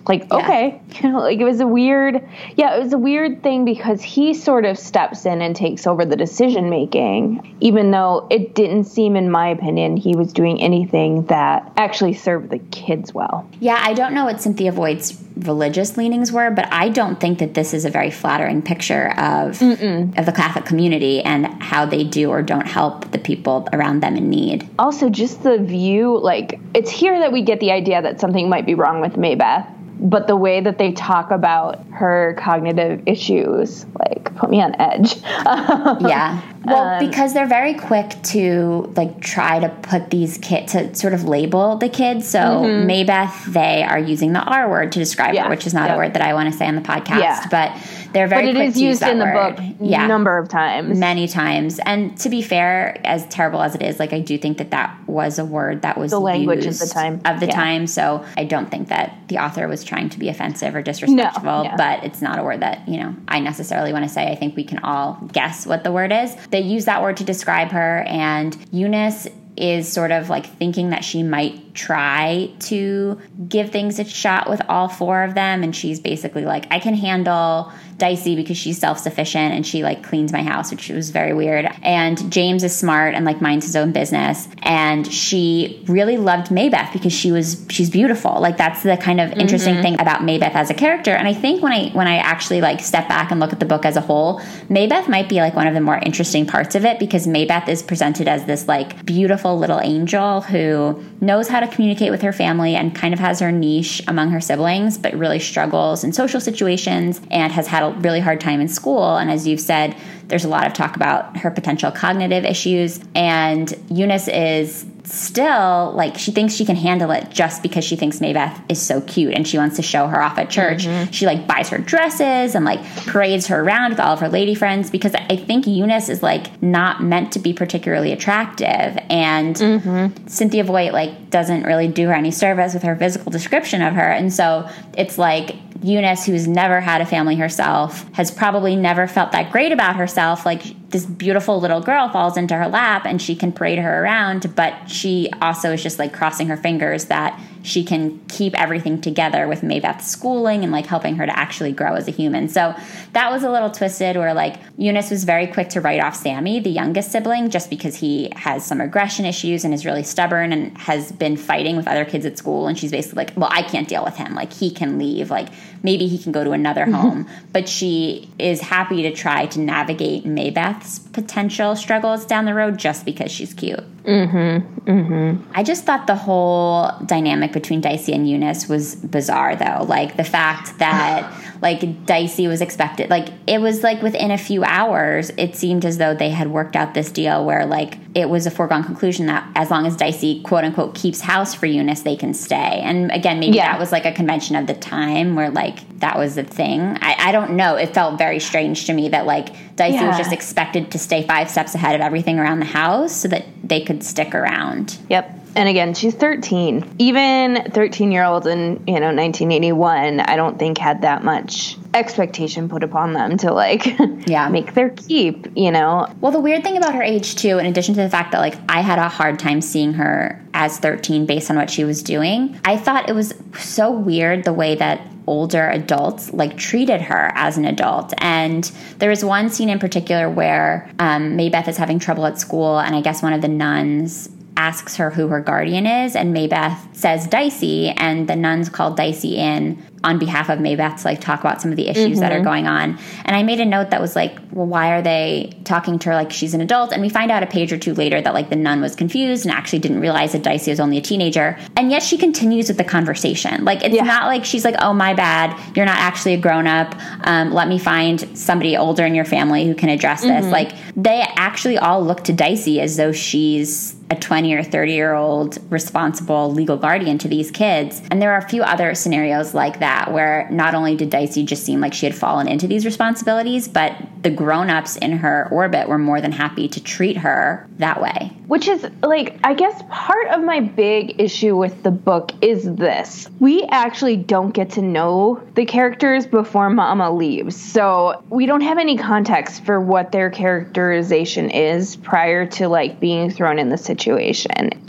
Like yeah. okay. You know like it was a weird yeah it was a weird thing because he sort of steps in and takes over the decision making even though it didn't seem in my opinion he was doing anything that actually served the kids well. Yeah i don't know what cynthia voigt's religious leanings were but i don't think that this is a very flattering picture of Mm-mm. of the catholic community and how they do or don't help the people around them in need also just the view like it's here that we get the idea that something might be wrong with maybeth but the way that they talk about her cognitive issues like put me on edge yeah well um, because they're very quick to like try to put these kids to sort of label the kids so mm-hmm. maybeth they are using the r word to describe yeah. her which is not a word that i want to say on the podcast yeah. but they're very but it is used in the book yeah. number of times. Many times. And to be fair as terrible as it is like i do think that that was a word that was the language of the time. of the yeah. time. So i don't think that the author was trying to be offensive or disrespectful no, yeah. but it's not a word that you know i necessarily want to say. I think we can all guess what the word is. They use that word to describe her and eunice is sort of like thinking that she might try to give things a shot with all four of them and she's basically like i can handle dicey because she's self-sufficient and she like cleans my house which was very weird. And james is smart and like minds his own business. And she really loved maybeth because she was she's beautiful. Like that's the kind of interesting mm-hmm. thing about maybeth as a character. And i think when i when i actually like step back and look at the book as a whole maybeth might be like one of the more interesting parts of it because maybeth is presented as this like beautiful little angel who knows how to communicate with her family and kind of has her niche among her siblings but really struggles in social situations and has had a really hard time in school. And as you've said, there's a lot of talk about her potential cognitive issues. And Eunice is still like she thinks she can handle it just because she thinks Maybeth is so cute and she wants to show her off at church. Mm-hmm. She like buys her dresses and like parades her around with all of her lady friends because I think Eunice is like not meant to be particularly attractive and mm-hmm. Cynthia Voigt like doesn't really do her any service with her physical description of her and so it's like Eunice, who's never had a family herself, has probably never felt that great about herself. Like this beautiful little girl falls into her lap and she can parade her around, but she also is just like crossing her fingers that she can keep everything together with Maybeth's schooling and like helping her to actually grow as a human. So that was a little twisted where like Eunice was very quick to write off Sammy, the youngest sibling, just because he has some aggression issues and is really stubborn and has been fighting with other kids at school. And she's basically like, well, I can't deal with him. Like he can leave. Like maybe he can go to another mm-hmm. home. But she is happy to try to navigate Maybeth Beth's potential struggles down the road just because she's cute. Mm-hmm. Mm-hmm. I just thought the whole dynamic between Dicey and Eunice was bizarre though. Like the fact that like Dicey was expected like it was like within a few hours it seemed as though they had worked out this deal where like it was a foregone conclusion that as long as Dicey quote unquote keeps house for Eunice they can stay. And again maybe yeah. that was like a convention of the time where like that was the thing. I, I don't know. It felt very strange to me that like Dicey yeah. was just expected to stay five steps ahead of everything around the house so that they could could stick around. Yep. And again, she's 13. Even 13 year olds in, you know, 1981, I don't think had that much expectation put upon them to like yeah make their keep you know well the weird thing about her age too in addition to the fact that like i had a hard time seeing her as 13 based on what she was doing i thought it was so weird the way that older adults like treated her as an adult. And there was one scene in particular where um, Maybeth is having trouble at school, and I guess one of the nuns asks her who her guardian is, and Maybeth says Dicey, and the nuns called Dicey in on behalf of Maybeth to like talk about some of the issues mm-hmm. that are mm-hmm. going on. And I made a note that was like, well, why are they talking to her like she's an adult? And we find out a page or two later that like the nun was confused and actually didn't realize that Dicey was only a teenager. And yet she continues with the conversation. Like it's yeah. not like she's like, oh my bad, you're not actually a grown up. Um, let me find somebody older in your family who can address this. Mm-hmm. Like they actually all look to Dicey as though she's a 20 or 30 year old responsible legal guardian to these kids. And there are a few other scenarios like that where not only did Dicey just seem like she had fallen into these responsibilities, but the grown ups in her orbit were more than happy to treat her that way. Which is like, I guess part of my big issue with the book is this. We actually don't get to know the characters before Mama leaves. So we don't have any context for what their characterization is prior to like being thrown in the situation.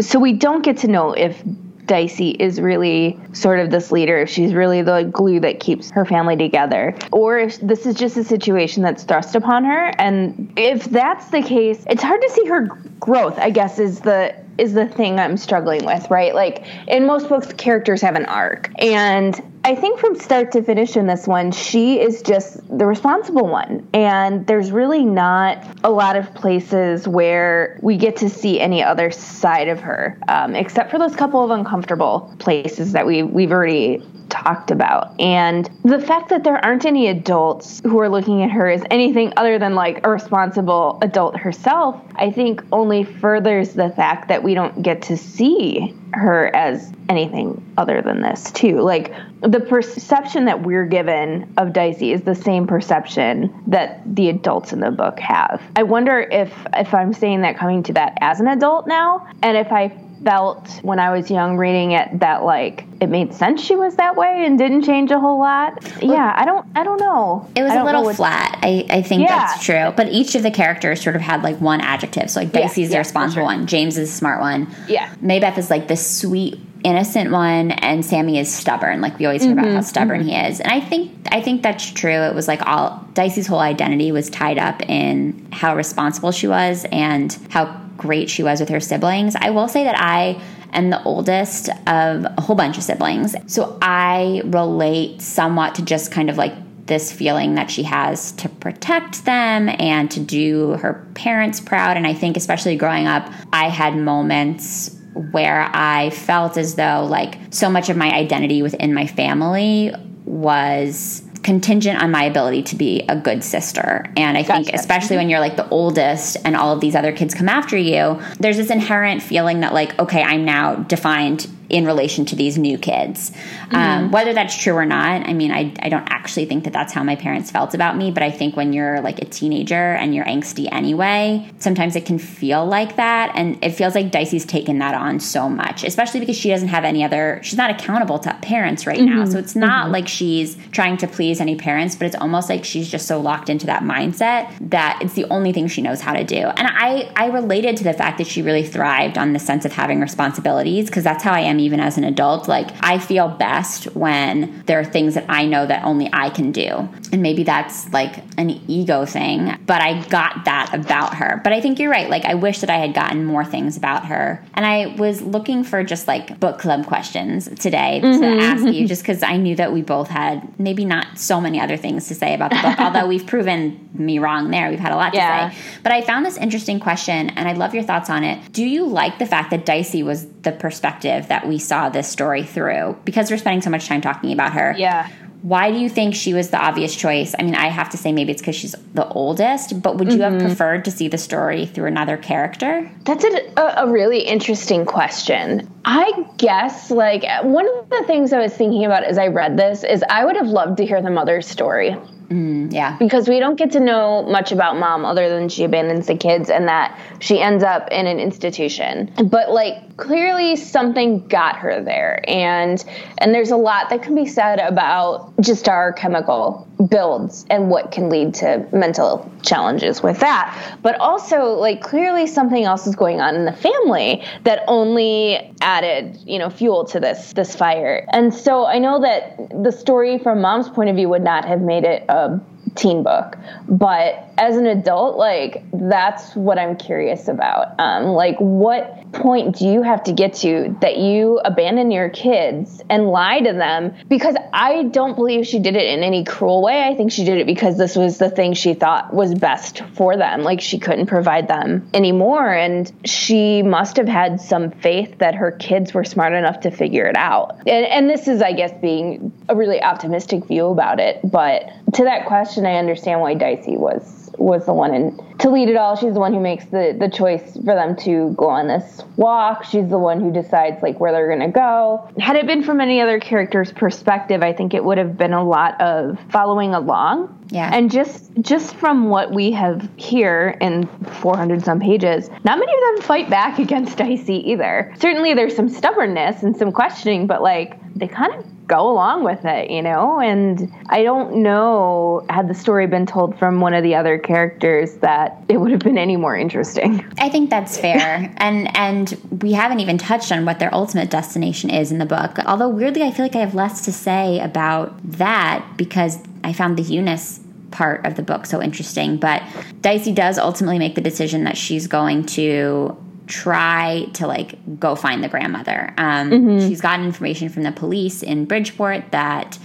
So we don't get to know if Dicey is really sort of this leader, if she's really the glue that keeps her family together, or if this is just a situation that's thrust upon her. And if that's the case, it's hard to see her growth, I guess, is the is the thing I'm struggling with, right? Like in most books, characters have an arc. And I think from start to finish in this one, she is just the responsible one. And there's really not a lot of places where we get to see any other side of her, um, except for those couple of uncomfortable places that we, we've already talked about. And the fact that there aren't any adults who are looking at her as anything other than like a responsible adult herself, I think only furthers the fact that we don't get to see her as anything other than this too. Like the perception that we're given of Dicey is the same perception that the adults in the book have. I wonder if if I'm saying that coming to that as an adult now and if I felt when I was young reading it that like it made sense she was that way and didn't change a whole lot. Yeah, I don't I don't know. It was a little flat. I, I think yeah. that's true. But each of the characters sort of had like one adjective. So like Dicey's yeah, the responsible sure. one, James is the smart one. Yeah. Maybeth is like the sweet innocent one and Sammy is stubborn. Like we always hear mm-hmm, about how mm-hmm, stubborn mm-hmm. he is. And I think I think that's true. It was like all Dicey's whole identity was tied up in how responsible she was and how great she was with her siblings. I will say that I am the oldest of a whole bunch of siblings. So I relate somewhat to just kind of like this feeling that she has to protect them and to do her parents proud. And I think, especially growing up, I had moments where I felt as though like so much of my identity within my family was contingent on my ability to be a good sister. And I gotcha. think, especially when you're like the oldest and all of these other kids come after you, there's this inherent feeling that, like, okay, I'm now defined in relation to these new kids. Um, mm-hmm. Um, whether that's true or not, I mean, I, I don't actually think that that's how my parents felt about me, but I think when you're like a teenager and you're angsty anyway, sometimes it can feel like that. And it feels like Dicey's taken that on so much, especially because she doesn't have any other, she's not accountable to parents right mm-hmm. now. So it's not mm-hmm. like she's trying to please any parents, but it's almost like she's just so locked into that mindset that it's the only thing she knows how to do. And I, I related to the fact that she really thrived on the sense of having responsibilities because that's how I am even as an adult. Like, I feel best when there are things that I know that only I can do. And maybe that's like an ego thing, but I got that about her. But I think you're right. Like, I wish that I had gotten more things about her. And I was looking for just like book club questions today mm-hmm. to ask you, just because I knew that we both had maybe not so many other things to say about the book, although we've proven me wrong there. We've had a lot yeah. to say. But I found this interesting question, and I'd love your thoughts on it. Do you like the fact that Dicey was the perspective that we saw this story through? Because we're spending so much time talking about her. Yeah why do you think she was the obvious choice? I mean, I have to say maybe it's because she's the oldest, but would you mm-hmm. have preferred to see the story through another character? That's a, a, really interesting question. I guess, like, one of the things I was thinking about as I read this is I would have loved to hear the mother's story. Mm, yeah. Because we don't get to know much about mom other than she abandons the kids and that she ends up in an institution. But like clearly something got her there and and there's a lot that can be said about just our chemical builds and what can lead to mental challenges with that. But also like clearly something else is going on in the family that only added, you know, fuel to this this fire. And so I know that the story from mom's point of view would not have made it a teen book. But as an adult like that's what i'm curious about. Um, like what point do you have to get to that you abandon your kids and lie to them? Because i don't believe she did it in any cruel way. I think she did it because this was the thing she thought was best for them. Like she couldn't provide them anymore. And she must have had some faith that her kids were smart enough to figure it out. And, and this is i guess being a really optimistic view about it. But to that question i understand why dicey was was the one in to lead it all. She's the one who makes the the choice for them to go on this walk. She's the one who decides like where they're to go. Had it been from any other character's perspective, I think it would have been a lot of following along. Yeah. And just just from what we have here in 400 some pages, not many of them fight back against Dicey either. Certainly there's some stubbornness and some questioning, but like they kind of go along with it, you know? And I don't know, had the story been told from one of the other characters, that it would have been any more interesting. I think that's fair. and and we haven't even touched on what their ultimate destination is in the book. Although weirdly I feel like I have less to say about that because I found the Eunice part of the book so interesting. But Dicey does ultimately make the decision that she's going to try to like go find the grandmother. Um, mm-hmm. She's gotten information from the police in Bridgeport that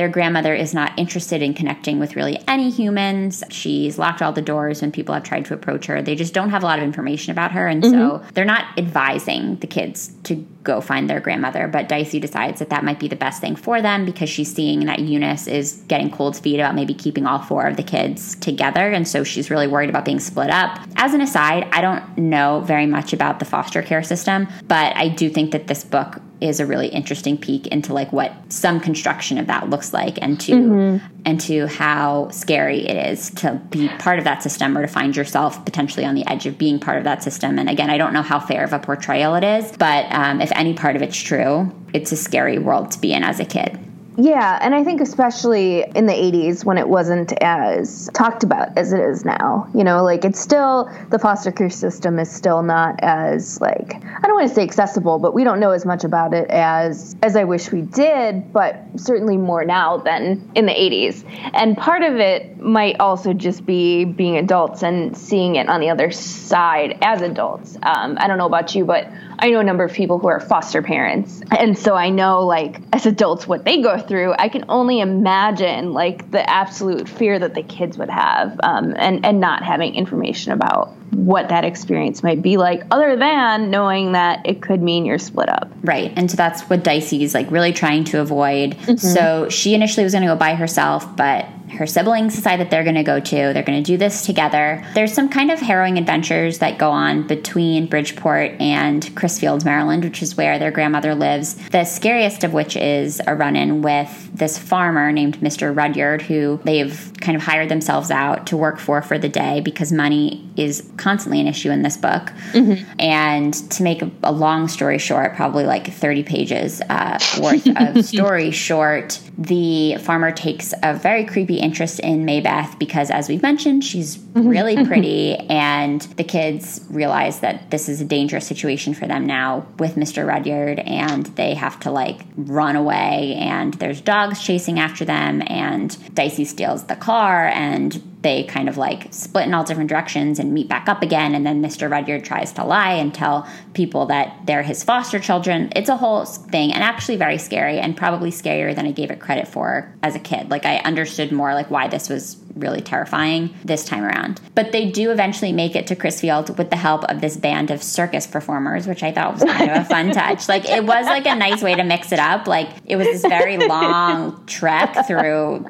their grandmother is not interested in connecting with really any humans. She's locked all the doors when people have tried to approach her. They just don't have a lot of information about her. And mm-hmm. so they're not advising the kids to go find their grandmother. But Dicey decides that that might be the best thing for them because she's seeing that Eunice is getting cold feet about maybe keeping all four of the kids together. And so she's really worried about being split up. As an aside, I don't know very much about the foster care system, but I do think that this book is a really interesting peek into like what some construction of that looks like and to mm-hmm. and to how scary it is to be part of that system or to find yourself potentially on the edge of being part of that system and again i don't know how fair of a portrayal it is but um, if any part of it's true it's a scary world to be in as a kid yeah, and I think especially in the 80s when it wasn't as talked about as it is now. You know, like it's still the foster care system is still not as like I don't want to say accessible, but we don't know as much about it as as I wish we did, but certainly more now than in the 80s. And part of it might also just be being adults and seeing it on the other side as adults. Um, I don't know about you, but I know a number of people who are foster parents. And so I know, like, as adults, what they go through. I can only imagine, like, the absolute fear that the kids would have um, and, and not having information about what that experience might be like, other than knowing that it could mean you're split up. Right. And so that's what Dicey is like really trying to avoid. Mm-hmm. So she initially was going to go by herself, but her siblings decide that they're going to go to. They're going to do this together. There's some kind of harrowing adventures that go on between Bridgeport and Crisfield, Maryland, which is where their grandmother lives. The scariest of which is a run in with this farmer named Mr. Rudyard who they've kind of hired themselves out to work for for the day because money is constantly an issue in this book. And to make a, a long story short, probably like 30 pages uh, worth of story short, the farmer takes a very creepy interest in Maybeth because, as we've mentioned, she's really pretty, and the kids realize that this is a dangerous situation for them now with Mr. Rudyard, and they have to like run away, and there's dogs chasing after them, and Dicey steals the car, and they kind of like split in all different directions and meet back up again. And then Mr. Rudyard tries to lie and tell people that they're his foster children. It's a whole thing and actually very scary and probably scarier than I gave it credit for as a kid. Like I understood more like why this was really terrifying this time around. But they do eventually make it to Crisfield with the help of this band of circus performers, which I thought was kind of a fun touch. Like it was like a nice way to mix it up. Like it was this very long trek through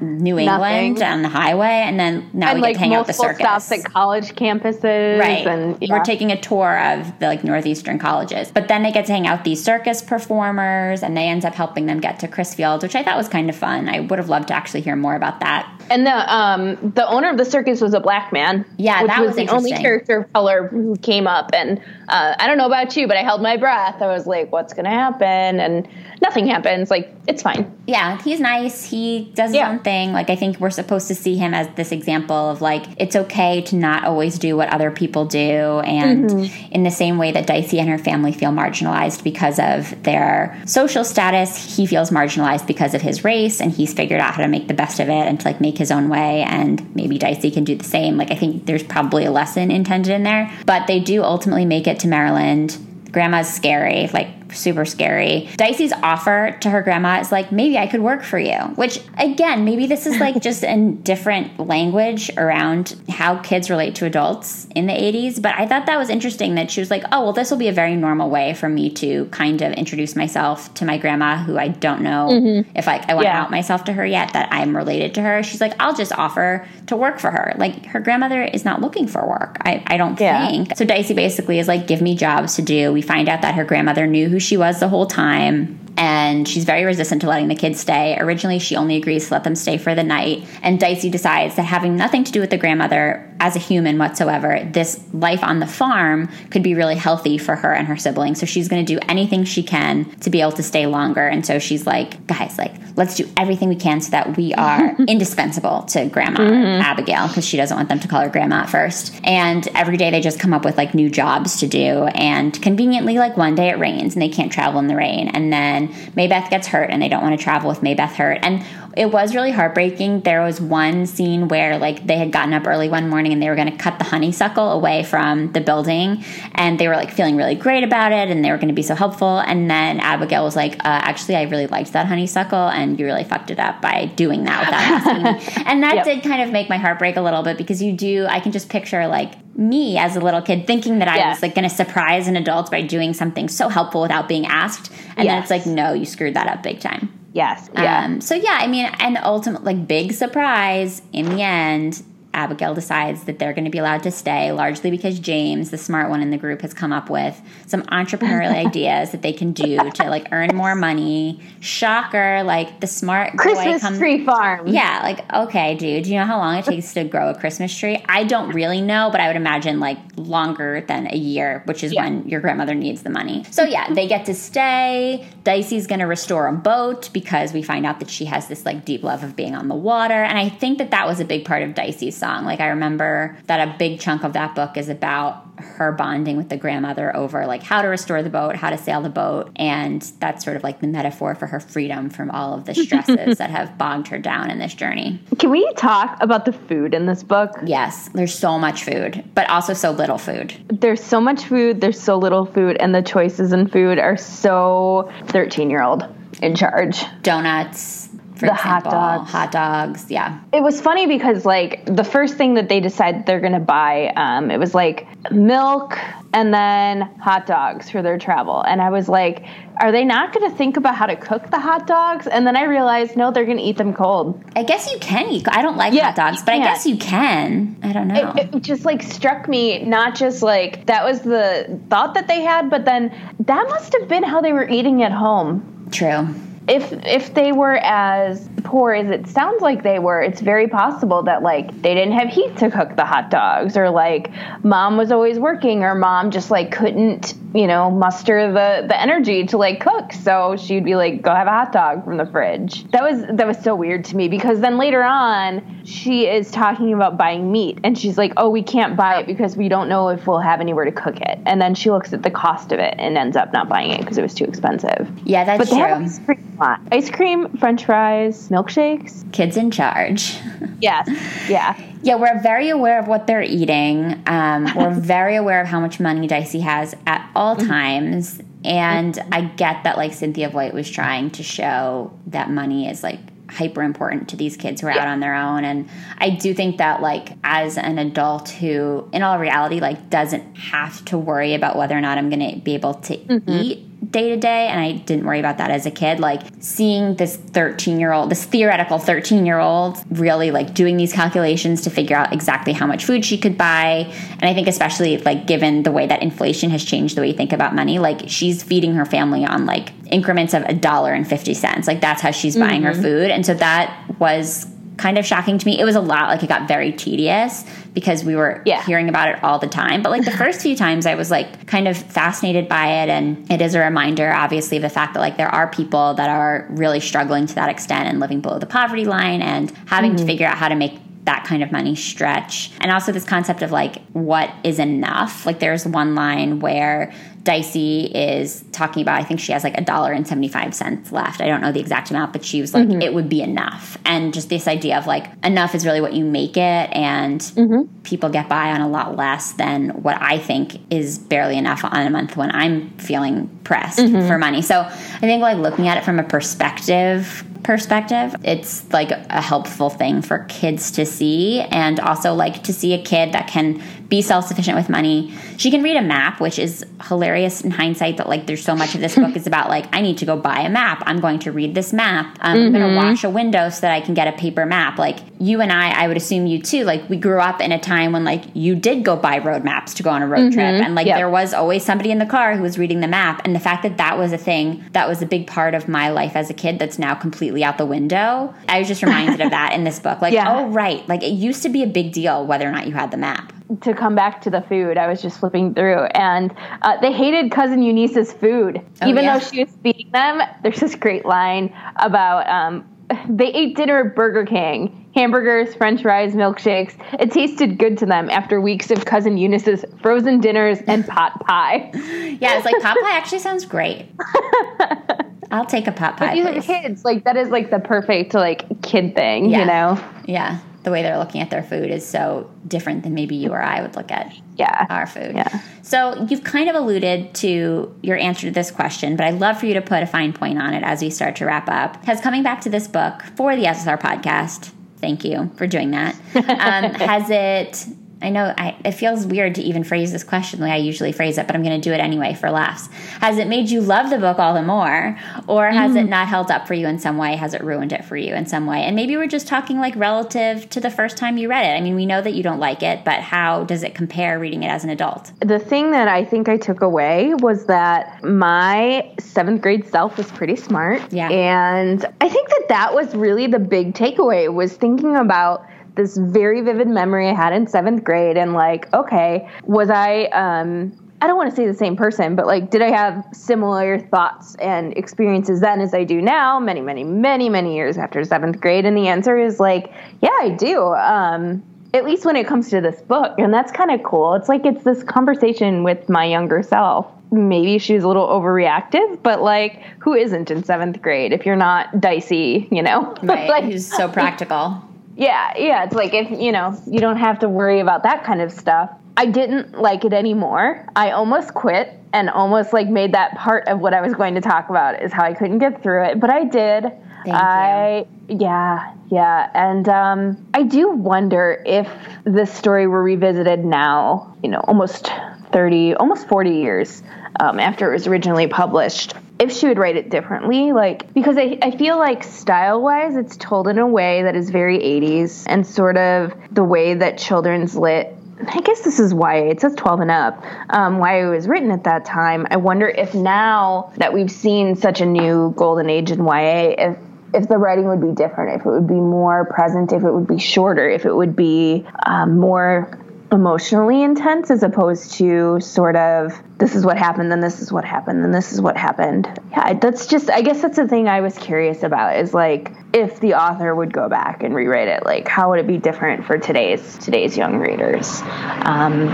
New England Nothing. on the highway, and then now and we like get to hang out the circus. stops at college campuses. Right. And yeah. We're taking a tour of the like northeastern colleges. But then they get to hang out with these circus performers and they end up helping them get to Crisfield, which I thought was kind of fun. I would have loved to actually hear more about that. And the um the owner of the circus was a black man. Yeah, which that was, was the only character of color who came up. And uh, I don't know about you, but I held my breath. I was like, "What's going to happen?" And nothing happens. Like it's fine. Yeah, he's nice. He does his Yeah. own thing. Like I think we're supposed to see him as this example of like it's okay to not always do what other people do and mm-hmm. in the same way that Dicey and her family feel marginalized because of their social status, he feels marginalized because of his race and he's figured out how to make the best of it and to like make his own way and maybe Dicey can do the same. Like I think there's probably a lesson intended in there, but they do ultimately make it to Maryland. Grandma's scary, like super scary. Dicey's offer to her grandma is like, maybe I could work for you. Which, again, maybe this is like just a different language around how kids relate to adults in the 80s. But I thought that was interesting that she was like, oh, well, this will be a very normal way for me to kind of introduce myself to my grandma, who I don't know mm-hmm. if like I want to Yeah. out myself to her yet, that I'm related to her. She's like, I'll just offer to work for her. Like, her grandmother is not looking for work, I, I don't Yeah. think. So Dicey basically is like, give me jobs to do. We find out that her grandmother knew who she was the whole time. And she's very resistant to letting the kids stay. Originally, she only agrees to let them stay for the night. And Dicey decides that having nothing to do with the grandmother as a human whatsoever, this life on the farm could be really healthy for her and her siblings. So she's going to do anything she can to be able to stay longer. And so she's like, guys, like, let's do everything we can so that we are indispensable to Grandma mm-hmm. Abigail because she doesn't want them to call her Grandma at first. And every day they just come up with like new jobs to do. And conveniently, like one day it rains and they can't travel in the rain. And then Maybeth gets hurt and they don't want to travel with Maybeth hurt. And it was really heartbreaking. There was one scene where like they had gotten up early one morning and they were going to cut the honeysuckle away from the building and they were like feeling really great about it and they were going to be so helpful and then Abigail was like uh, actually I really liked that honeysuckle and you really fucked it up by doing that without asking me. And that Yep. did kind of make my heart break a little bit because you do I can just picture like me as a little kid thinking that I Yeah. was like going to surprise an adult by doing something so helpful without being asked and then it's like no you screwed that up big time. Yes. Yeah. Um, so yeah, I mean, and ultimate like big surprise in the end. Abigail decides that they're going to be allowed to stay, largely because James, the smart one in the group, has come up with some entrepreneurial ideas that they can do to like earn more money. Shocker! Like the smart boy Christmas comes. tree farm. Yeah, like okay, dude. Do you know how long it takes to grow a Christmas tree? I don't really know, but I would imagine like longer than a year, which is Yeah. when your grandmother needs the money. So yeah, they get to stay. Dicey's gonna restore a boat because we find out that she has this like deep love of being on the water, and I think that that was a big part of Dicey's song. Like I remember that a big chunk of that book is about her bonding with the grandmother over like how to restore the boat, how to sail the boat, and that's sort of like the metaphor for her freedom from all of the stresses that have bogged her down in this journey. Can we talk about the food in this book? Yes, there's so much food, but also so little food. There's so much food, there's so little food, and the choices in food are so 13 year old in charge. Donuts, for The hot dogs. hot dogs, yeah. It was funny because, like, the first thing that they decide they're going to buy, um, it was like milk and then hot dogs for their travel. And I was like, are they not going to think about how to cook the hot dogs? And then I realized, no, they're going to eat them cold. I guess you can eat. I don't like Yeah, hot dogs, but I guess you can. I don't know. It, it just like struck me, not just like that was the thought that they had, but then that must have been how they were eating at home. True. If if they were as poor as it sounds like they were, it's very possible that like they didn't have heat to cook the hot dogs, or like mom was always working, or mom just like couldn't you know muster the the energy to like cook, so she'd be like, go have a hot dog from the fridge. That was that was so weird to me because then later on she is talking about buying meat, and she's like, oh, we can't buy it because we don't know if we'll have anywhere to cook it, and then she looks at the cost of it and ends up not buying it because it was too expensive. Yeah, that's but true. Ice cream, lot. ice cream, French fries, milkshakes. Kids in charge. Yes, yeah. Yeah, we're very aware of what they're eating. Um, we're very aware of how much money Dicey has at all mm-hmm. times. And mm-hmm. I get that, like, Cynthia Voigt was trying to show that money is, like, hyper important to these kids who are out on their own. And I do think that, like, as an adult who, in all reality, like, doesn't have to worry about whether or not I'm going to be able to mm-hmm. eat day to day and I didn't worry about that as a kid. Like seeing this 13 year old this theoretical 13 year old really like doing these calculations to figure out exactly how much food she could buy and I think especially like given the way that inflation has changed the way you think about money like she's feeding her family on like increments of a dollar and 50 cents. Like that's how she's buying her mm-hmm. food and so that was kind of shocking to me. It was a lot. Like it got very tedious because we were Yeah. hearing about it all the time. But like the first few times, I was like kind of fascinated by it, and it is a reminder, obviously, of the fact that like there are people that are really struggling to that extent and living below the poverty line and having to mm-hmm. figure out how to make that kind of money stretch. And also this concept of like what is enough. Like there's one line where Dicey is talking about, I think she has like a dollar and 75 cents left. I don't know the exact amount, but she was like, mm-hmm. it would be enough. And just this idea of like enough is really what you make it. And mm-hmm. people get by on a lot less than what I think is barely enough on a month when I'm feeling pressed mm-hmm. for money. So I think like looking at it from a perspective perspective it's like a helpful thing for kids to see and also like to see a kid that can be self-sufficient with money. She can read a map which is hilarious in hindsight that like there's so much of this book is about like i need to go buy a map. I'm going to read this map. Um, i'm going to wash a window so that i can get a paper map. Like you and i i would assume you too like we grew up in a time when like you did go buy road maps to go on a road trip and like Yep. there was always somebody in the car who was reading the map and the fact that that was a thing that was a big part of my life as a kid that's now completely out the window i was just reminded of that in this book like Yeah. oh right like it used to be a big deal whether or not you had the map to come back to the food, I was just flipping through, and uh, they hated cousin Eunice's food, Oh, even yeah. though she was feeding them. There's this great line about um, they ate dinner at Burger King, hamburgers, French fries, milkshakes. It tasted good to them after weeks of cousin Eunice's frozen dinners and pot pie. yeah it's like pot pie actually sounds great i'll take a pot pie These are please. kids, like that is like the perfect like kid thing, Yeah. you know? yeah the way they're looking at their food is so different than maybe you or i would look at Yeah. our food. Yeah. So you've kind of alluded to your answer to this question, but I'd love for you to put a fine point on it as we start to wrap up. Has coming back to this book for the SSR podcast, thank you for doing that. Um, has it? I know I, it feels weird to even phrase this question the way I usually phrase it, but I'm going to do it anyway for laughs. Has it made you love the book all the more, or has it mm. not held up for you in some way? Has it ruined it for you in some way? And maybe we're just talking like relative to the first time you read it. I mean, we know that you don't like it, but how does it compare reading it as an adult? the thing that I think I took away was that my seventh grade self was pretty smart. Yeah. And I think that that was really the big takeaway was thinking about this very vivid memory I had in seventh grade and like, okay, was I, um, I don't want to say the same person, but like, did I have similar thoughts and experiences then as I do now, many, many, many, many years after seventh grade? And the answer is like, yeah, I do. Um, at least when it comes to this book. And that's kind of cool. It's like it's this conversation with my younger self. Maybe she was a little overreactive, but like, who isn't in seventh grade if you're not dicey, you know? Right. like, Who's so practical. Yeah, yeah. It's like if, you know, you don't have to worry about that kind of stuff. I didn't like it anymore. I almost quit and almost like made that part of what I was going to talk about is how I couldn't get through it, but I did. Thank you. I yeah, yeah. And um I do wonder if this story were revisited now, you know, almost 30, almost 40 years um, after it was originally published, if she would write it differently. Like, because I, I feel like style wise, it's told in a way that is very 80s and sort of the way that children's lit I guess this is YA. It says 12 and up. Um, it was written at that time. I wonder if now that we've seen such a new golden age in YA, if if the writing would be different, if it would be more present, if it would be shorter, if it would be um, more emotionally intense as opposed to sort of this is what happened then this is what happened then this is what happened. Yeah that's just i guess that's the thing i was curious about is like if the author would go back and rewrite it like how would it be different for today's today's young readers? Um,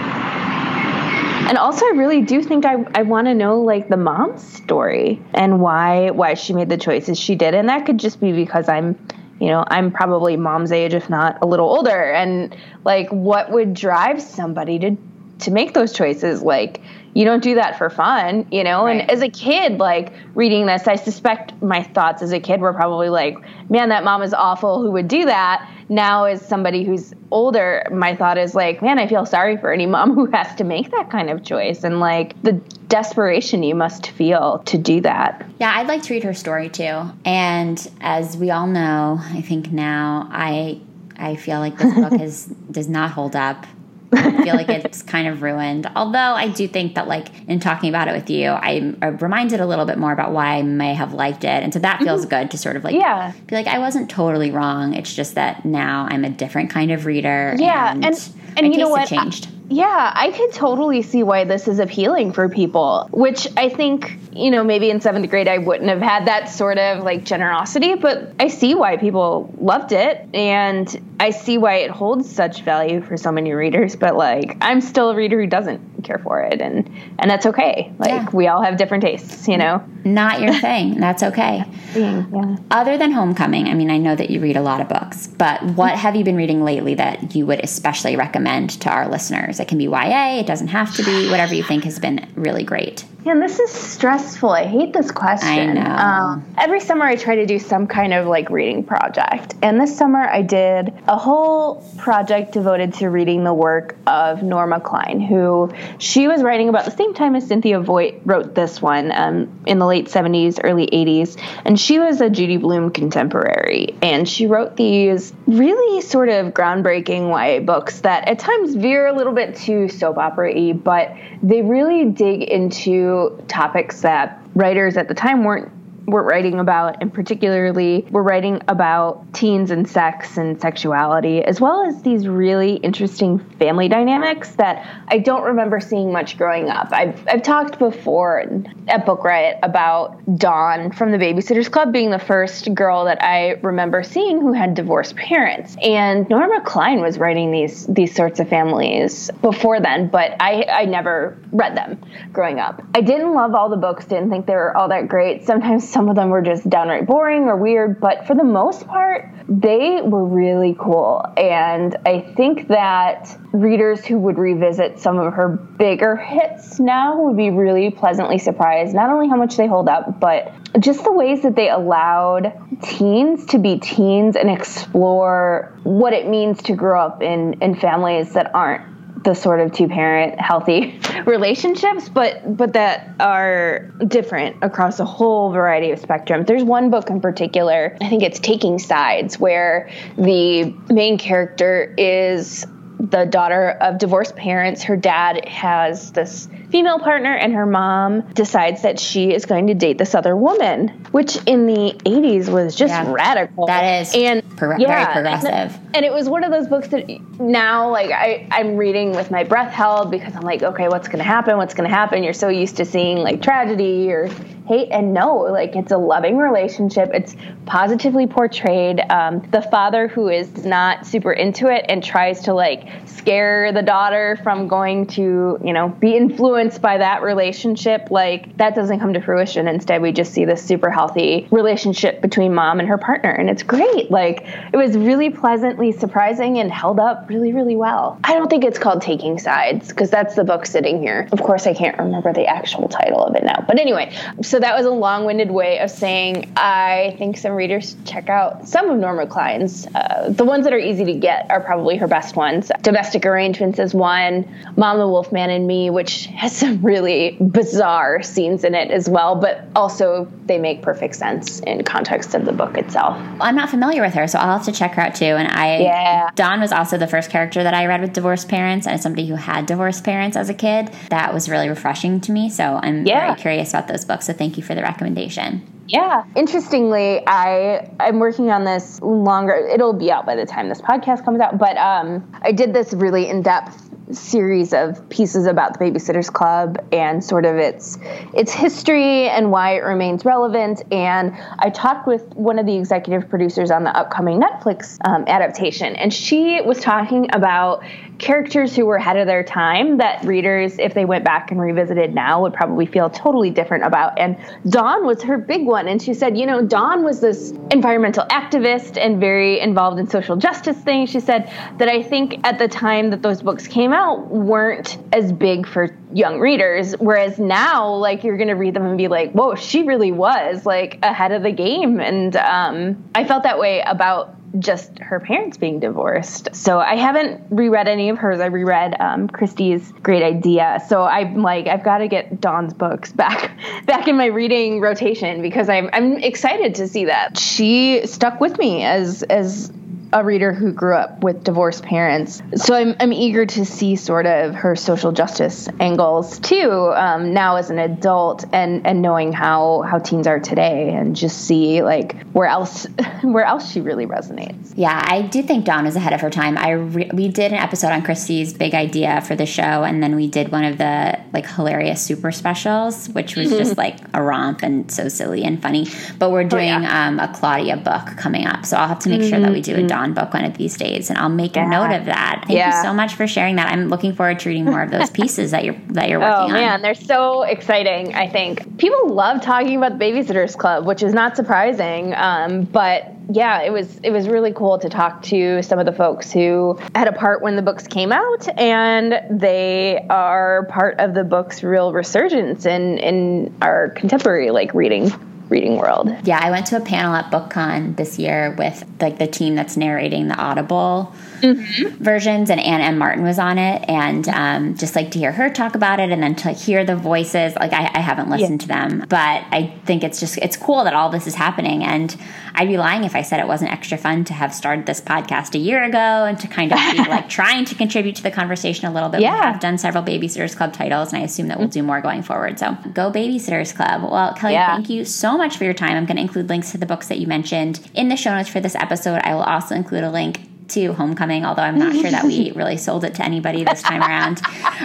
and also i really do think i, I want to know like the mom's story and why why she made the choices she did. And that could just be because i'm you know, I'm probably mom's age, if not a little older. And like, what would drive somebody to to make those choices? Like, you don't do that for fun, you know? Right. And as a kid, like reading this, I suspect my thoughts as a kid were probably like, man, that mom is awful who would do that now as somebody who's older my thought is like man i feel sorry for any mom who has to make that kind of choice and like the desperation you must feel to do that yeah i'd like to read her story too and as we all know i think now i i feel like this book is does not hold up I feel like it's kind of ruined. Although I do think that, like, in talking about it with you, I'm reminded a little bit more about why I may have liked it. And so that feels mm-hmm. good to sort of like yeah. be like, I wasn't totally wrong. It's just that now I'm a different kind of reader. Yeah. And, and, and you know what? changed. I, yeah, I could totally see why this is appealing for people, which I think, you know, maybe in seventh grade I wouldn't have had that sort of like generosity, but I see why people loved it and I see why it holds such value for so many readers. But like, I'm still a reader who doesn't care for it, and and that's okay. Like, yeah. we all have different tastes, you know? Not your thing. That's okay. yeah. Other than Homecoming, I mean, I know that you read a lot of books, but what have you been reading lately that you would especially recommend to our listeners? It can be YA, it doesn't have to be, whatever you think has been really great. And this is stressful. I hate this question. I know. Um, every summer I try to do some kind of like reading project. And this summer I did a whole project devoted to reading the work of Norma Klein, who she was writing about the same time as Cynthia Voigt wrote this one um, in the late 70s, early 80s. And she was a Judy Blume contemporary. And she wrote these really sort of groundbreaking YA books that at times veer a little bit too soap opera y, but they really dig into topics that writers at the time weren't we're writing about, and particularly we're writing about teens and sex and sexuality, as well as these really interesting family dynamics that I don't remember seeing much growing up. I've, I've talked before at Book Riot about Dawn from the Babysitters Club being the first girl that I remember seeing who had divorced parents. And Norma Klein was writing these these sorts of families before then, but I, I never read them growing up. I didn't love all the books, didn't think they were all that great. Sometimes some of them were just downright boring or weird, but for the most part, they were really cool. And I think that readers who would revisit some of her bigger hits now would be really pleasantly surprised, not only how much they hold up, but just the ways that they allowed teens to be teens and explore what it means to grow up in, in families that aren't the sort of two parent healthy relationships but but that are different across a whole variety of spectrum there's one book in particular i think it's taking sides where the main character is the daughter of divorced parents. Her dad has this female partner, and her mom decides that she is going to date this other woman, which in the 80s was just yeah, radical. That is and pro- yeah, very progressive. And, and, it was one of those books that now, like, I, I'm reading with my breath held because I'm like, okay, what's going to happen? What's going to happen? You're so used to seeing like tragedy or hate, and no, like, it's a loving relationship. It's positively portrayed. Um, the father who is not super into it and tries to like scare the daughter from going to, you know, be influenced influenced by that relationship, like that doesn't come to fruition. Instead, we just see this super healthy relationship between mom and her partner. And it's great. Like it was really pleasantly surprising and held up really, really well. I don't think it's called Taking Sides because that's the book sitting here. Of course, I can't remember the actual title of it now. But anyway, so that was a long winded way of saying I think some readers check out some of Norma Klein's. Uh, the ones that are easy to get are probably her best ones. Domestic Arrangements is one, Mom the Wolfman and Me, which has some really bizarre scenes in it as well, but also they make perfect sense in context of the book itself. I'm not familiar with her, so I'll have to check her out too. And I, yeah. Dawn was also the first character that I read with divorced parents, and as somebody who had divorced parents as a kid, that was really refreshing to me. So I'm yeah. very curious about those books. So thank you for the recommendation. Yeah. Interestingly, I I'm working on this longer. It'll be out by the time this podcast comes out, but um, I did this really in depth series of pieces about the Babysitters Club and sort of its its history and why it remains relevant. And I talked with one of the executive producers on the upcoming Netflix um, adaptation, and she was talking about characters who were ahead of their time that readers, if they went back and revisited now, would probably feel totally different about. And Dawn was her big one. And she said, you know, Dawn was this environmental activist and very involved in social justice things. She said that I think at the time that those books came out, weren't as big for young readers. Whereas now, like, you're going to read them and be like, whoa, she really was like ahead of the game. And um, I felt that way about just her parents being divorced. So I haven't reread any of hers. I reread um, Kristy's Great Idea. So I'm like, I've got to get Dawn's books back back in my reading rotation because I'm I'm excited to see that she stuck with me as as a reader who grew up with divorced parents. So I'm, I'm eager to see sort of her social justice angles too, um, now as an adult and, and knowing how, how teens are today and just see like where else, where else she really resonates. Yeah, I do think Dawn was ahead of her time. I re- we did an episode on Kristy's big idea for the show. And then we did one of the like hilarious super specials, which was just like a romp and so silly and funny. But we're doing oh, yeah. um, a Claudia book coming up. So I'll have to make mm-hmm. sure that we do a Dawn Dawn book one of these days, and I'll make yeah. a note of that. Thank yeah. you so much for sharing that. I'm looking forward to reading more of those pieces that you're that you're working on. Oh man, they're so exciting. I think people love talking about the Babysitters Club, which is not surprising. Um, but yeah, it was it was really cool to talk to some of the folks who had a part when the books came out, and they are part of the book's real resurgence in in our contemporary like reading reading world. Yeah, I went to a panel at BookCon this year with like the team that's narrating the Audible mm-hmm. versions, and Anne M. Martin was on it, and um, just like to hear her talk about it, and then to hear the voices. Like I, I haven't listened yeah. to them, but I think it's just it's cool that all this is happening, and I'd be lying if I said it wasn't extra fun to have started this podcast a year ago and to kind of be like trying to contribute to the conversation a little bit. Yeah. I've done several Babysitters Club titles, and I assume that we'll do more going forward. So go Babysitters Club. Well, Kelly, yeah. thank you so much for your time. I'm going to include links to the books that you mentioned in the show notes for this episode. I will also include a link to Homecoming, although I'm not sure that we really sold it to anybody this time around.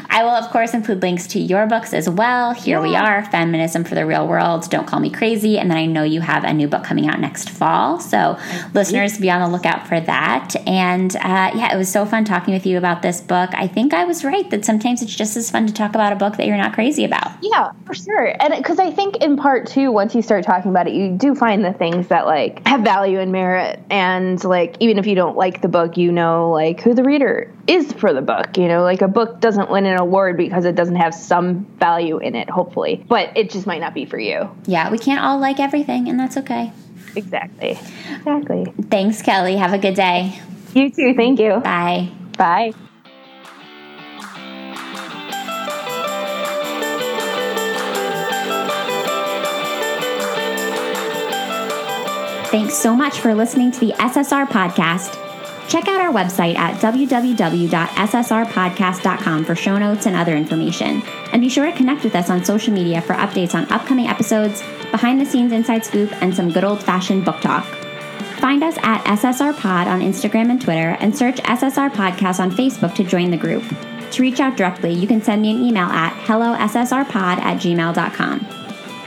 I will, of course, include links to your books as well. Here yeah. we are Feminism for the Real World, Don't Call Me Crazy. And then I know you have a new book coming out next fall. So, listeners, be on the lookout for that. And uh, yeah, it was so fun talking with you about this book. I think I was right that sometimes it's just as fun to talk about a book that you're not crazy about. Yeah, for sure. And because I think in part two, once you start talking about it, you do find the things that like have value and merit. And like, even if you don't like the book, you know like who the reader is for the book. You know, like a book doesn't win an award because it doesn't have some value in it, hopefully, but it just might not be for you. Yeah, we can't all like everything, and that's okay. Exactly. Exactly. Thanks, Kelly. Have a good day. You too. Thank you. Bye. Bye. Thanks so much for listening to the SSR podcast. Check out our website at www.ssrpodcast.com for show notes and other information. And be sure to connect with us on social media for updates on upcoming episodes, behind the scenes inside scoop, and some good old fashioned book talk. Find us at SSR Pod on Instagram and Twitter, and search SSR Podcast on Facebook to join the group. To reach out directly, you can send me an email at hellossrpod at gmail.com.